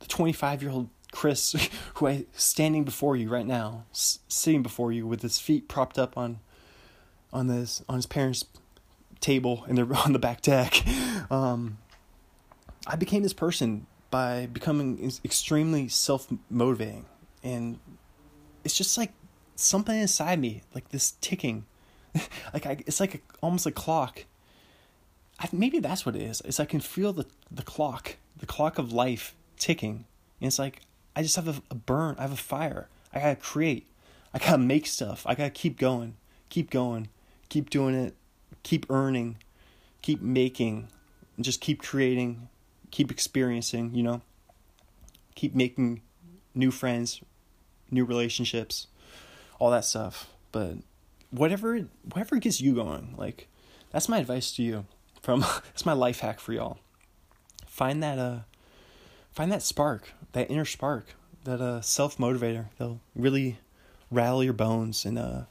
the 25 year old Chris, who I standing before you right now, s- sitting before you with his feet propped up on, on this on his parents' table and they're on the back deck. Um, I became this person by becoming extremely self motivating. And it's just like something inside me, like this ticking. like I, it's like a, almost a clock. I, maybe that's what it is. It's I can feel the, the clock, the clock of life ticking. And it's like I just have a, a burn, I have a fire. I gotta create. I gotta make stuff. I gotta keep going, keep going, keep doing it, keep earning, keep making, and just keep creating, keep experiencing, you know, keep making new friends, new relationships, all that stuff. But whatever whatever gets you going, like that's my advice to you. From that's my life hack for y'all. Find that uh find that spark, that inner spark, that uh self motivator. They'll really rattle your bones and uh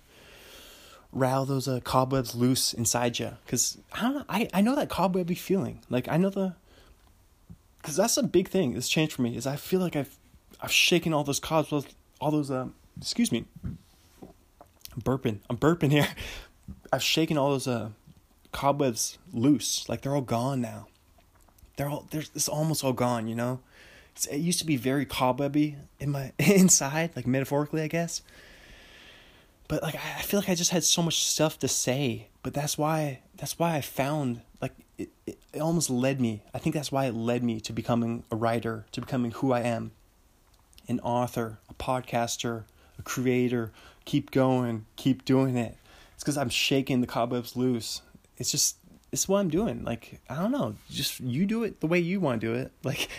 rattle those uh, cobwebs loose inside you. Cause I don't know, I, I know that cobwebby feeling. Like I know the, cause that's a big thing. This changed for me is I feel like I've I've shaken all those cobwebs, all those uh, excuse me, I'm burping. I'm burping here. I've shaken all those uh cobwebs loose. Like they're all gone now. They're all there's it's almost all gone. You know, it used to be very cobwebby in my inside, like metaphorically, I guess but like I feel like I just had so much stuff to say. But that's why that's why I found like it, it, it almost led me. I think that's why it led me to becoming a writer, to becoming who I am, an author, a podcaster, a creator. Keep going, keep doing it. It's because I'm shaking the cobwebs loose. It's just it's what I'm doing. Like I don't know, just you do it the way you want to do it. Like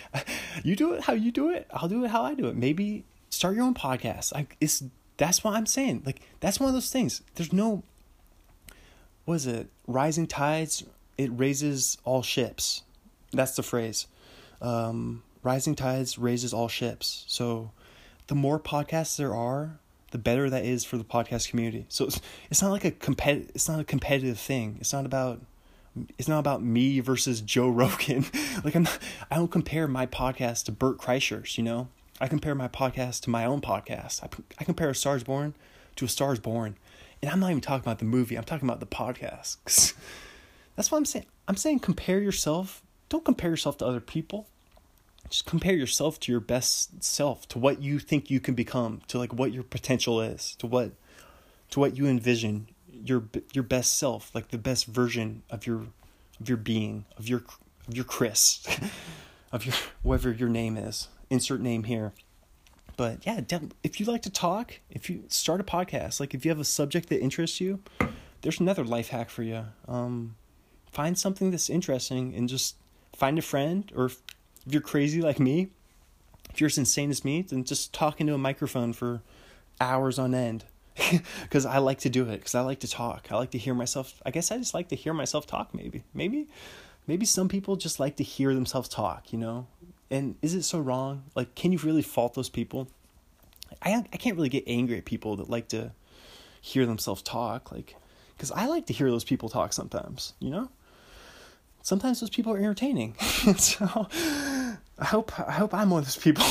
you do it how you do it. I'll do it how I do it. Maybe start your own podcast. Like it's that's what I'm saying. Like that's one of those things. There's no was it rising tides it raises all ships. That's the phrase. Um, rising tides raises all ships. So the more podcasts there are, the better that is for the podcast community. So it's, it's not like a competitive it's not a competitive thing. It's not about it's not about me versus Joe Rogan. like I'm not, I don't compare my podcast to Bert Kreischer's, you know? I compare my podcast to my own podcast. I, I compare A Stars Born to A Stars Born. And I'm not even talking about the movie, I'm talking about the podcast. That's what I'm saying. I'm saying compare yourself. Don't compare yourself to other people. Just compare yourself to your best self, to what you think you can become, to like what your potential is, to what to what you envision your your best self, like the best version of your of your being, of your of your Chris, of your whatever your name is insert name here. But yeah, if you like to talk, if you start a podcast, like if you have a subject that interests you, there's another life hack for you. Um, find something that's interesting and just find a friend, or if you're crazy like me, if you're as insane as me, then just talk into a microphone for hours on end. Because I like to do it. Because I like to talk. I like to hear myself. I guess I just like to hear myself talk. Maybe, maybe, maybe some people just like to hear themselves talk. You know, and is it so wrong? Like, can you really fault those people? I I can't really get angry at people that like to hear themselves talk, like, because I like to hear those people talk sometimes. You know, sometimes those people are entertaining. so I hope I hope I'm one of those people.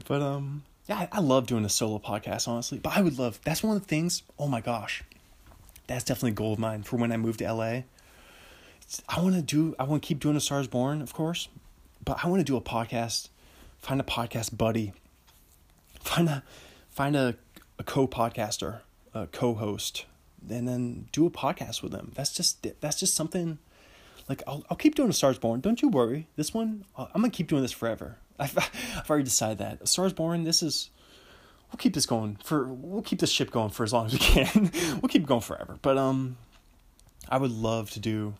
but um, yeah, I, I love doing a solo podcast, honestly. But I would love. That's one of the things. Oh my gosh, that's definitely a goal of mine for when I move to LA. I want to do. I want to keep doing a Stars Born, of course, but I want to do a podcast. Find a podcast buddy. Find a find a, a co-podcaster, a co-host, and then do a podcast with them. That's just that's just something. Like I'll I'll keep doing a Stars Born. Don't you worry. This one I'm gonna keep doing this forever. I've I've already decided that. Stars Born. This is we'll keep this going for we'll keep this ship going for as long as we can. we'll keep going forever. But um I would love to do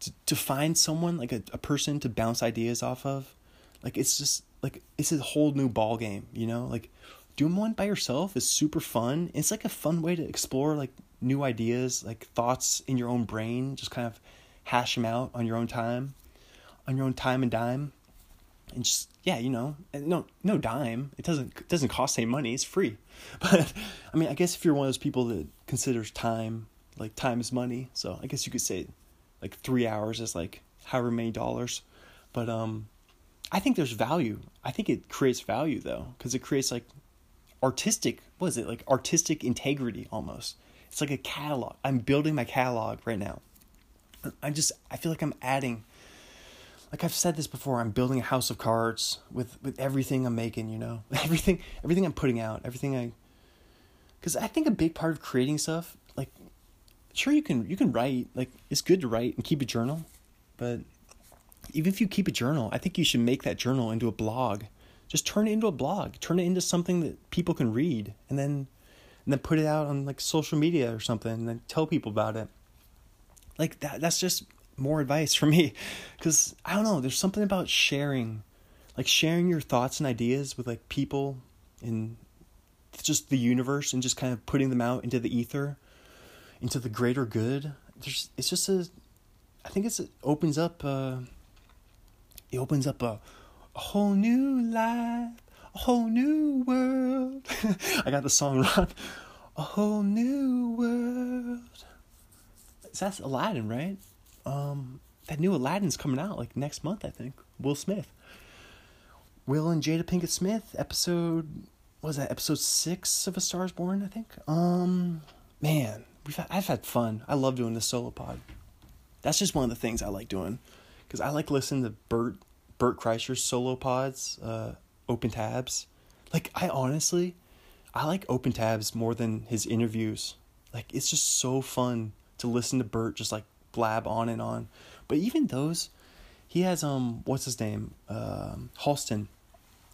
to, to find someone like a, a person to bounce ideas off of like it's just like it's a whole new ball game you know like doing one by yourself is super fun it's like a fun way to explore like new ideas like thoughts in your own brain just kind of hash them out on your own time on your own time and dime and just yeah you know no no dime it doesn't it doesn't cost any money it's free but i mean i guess if you're one of those people that considers time like time is money so i guess you could say like three hours is like however many dollars. But um, I think there's value. I think it creates value though, because it creates like artistic. What is it like artistic integrity almost? It's like a catalog. I'm building my catalog right now. I just I feel like I'm adding like I've said this before, I'm building a house of cards with with everything I'm making, you know. Everything everything I'm putting out, everything I cuz I think a big part of creating stuff, like sure you can you can write, like it's good to write and keep a journal, but even if you keep a journal, I think you should make that journal into a blog. Just turn it into a blog. Turn it into something that people can read and then and then put it out on like social media or something and then tell people about it. Like that that's just more advice for me. Because i don't know there's something about sharing like sharing your thoughts and ideas with like people and just the universe and just kind of putting them out into the ether into the greater good. There's it's just a i think it's it opens up uh it opens up a, a whole new life a whole new world. I got the song wrong. A whole new world. That's aladdin right um, that new Aladdin's coming out like next month, I think. Will Smith. Will and Jada Pinkett Smith, episode was that episode six of A Star Is Born, I think. Um, man, we've had, I've had fun. I love doing the solo pod. That's just one of the things I like doing, because I like listening to Bert Bert Kreischer's solo pods, uh, open tabs. Like I honestly, I like open tabs more than his interviews. Like it's just so fun to listen to Bert just like blab on and on. But even those, he has um what's his name um Halston,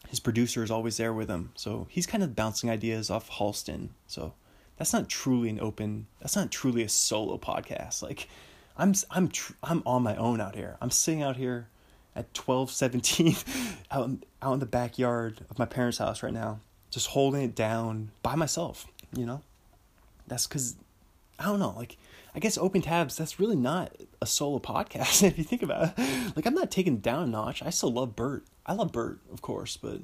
his producer is always there with him, so he's kind of bouncing ideas off Halston. So that's not truly an open. That's not truly a solo podcast. Like I'm I'm tr- I'm on my own out here. I'm sitting out here at twelve seventeen out in, out in the backyard of my parents' house right now, just holding it down by myself. You know, that's because I don't know. Like I guess open tabs, that's really not a solo podcast if you think about it. Like I'm not taking down a notch. I still love Bert. I love Bert, of course, but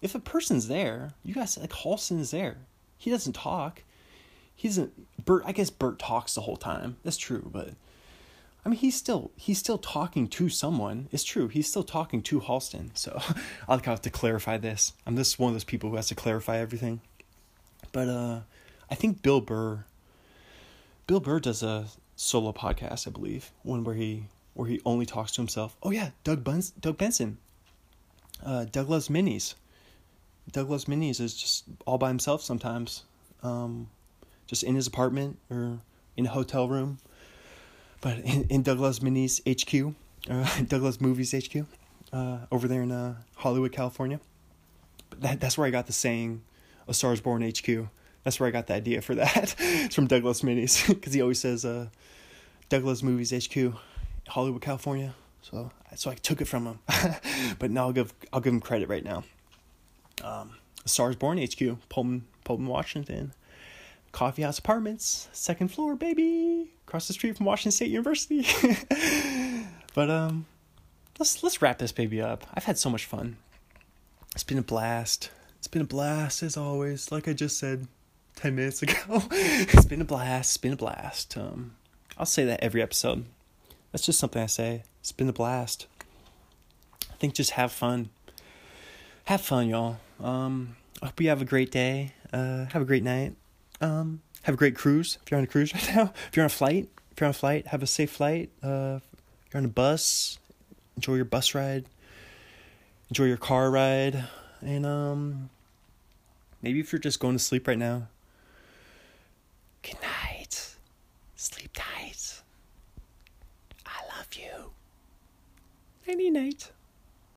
if a person's there, you guys like Halston's there. He doesn't talk. He doesn't Bert I guess Bert talks the whole time. That's true, but I mean he's still he's still talking to someone. It's true. He's still talking to Halston. So I like have to clarify this. I'm just one of those people who has to clarify everything. But uh I think Bill Burr Bill Burr does a solo podcast, I believe, one where he where he only talks to himself. Oh yeah, Doug Buns- Doug Benson. Uh, Doug loves movies. Doug loves movies is just all by himself sometimes, um, just in his apartment or in a hotel room. But in, in Doug movies HQ, uh, movies HQ, uh, over there in uh, Hollywood, California. But that that's where I got the saying, "A Star Is Born HQ." That's where I got the idea for that. it's from Doug Loves Movies because he always says uh, Doug Loves Movies HQ, Hollywood, California. So so I took it from him, but now I'll give I'll give him credit right now. Um, Stars Born HQ, Pullman, Pullman, Washington. Coffee House Apartments, second floor, baby, across the street from Washington State University. but um, let's let's wrap this baby up. I've had so much fun. It's been a blast. It's been a blast as always. Like I just said, 10 minutes ago. it's been a blast. It's been a blast. Um, I'll say that every episode. That's just something I say. It's been a blast. I think just have fun. Have fun, y'all. Um, I hope you have a great day. Uh, have a great night. Um, have a great cruise. If you're on a cruise right now, if you're on a flight, if you're on a flight, have a safe flight. Uh, you're on a bus, enjoy your bus ride. Enjoy your car ride. And um, maybe if you're just going to sleep right now, Good night. Sleep tight. I love you. Any night.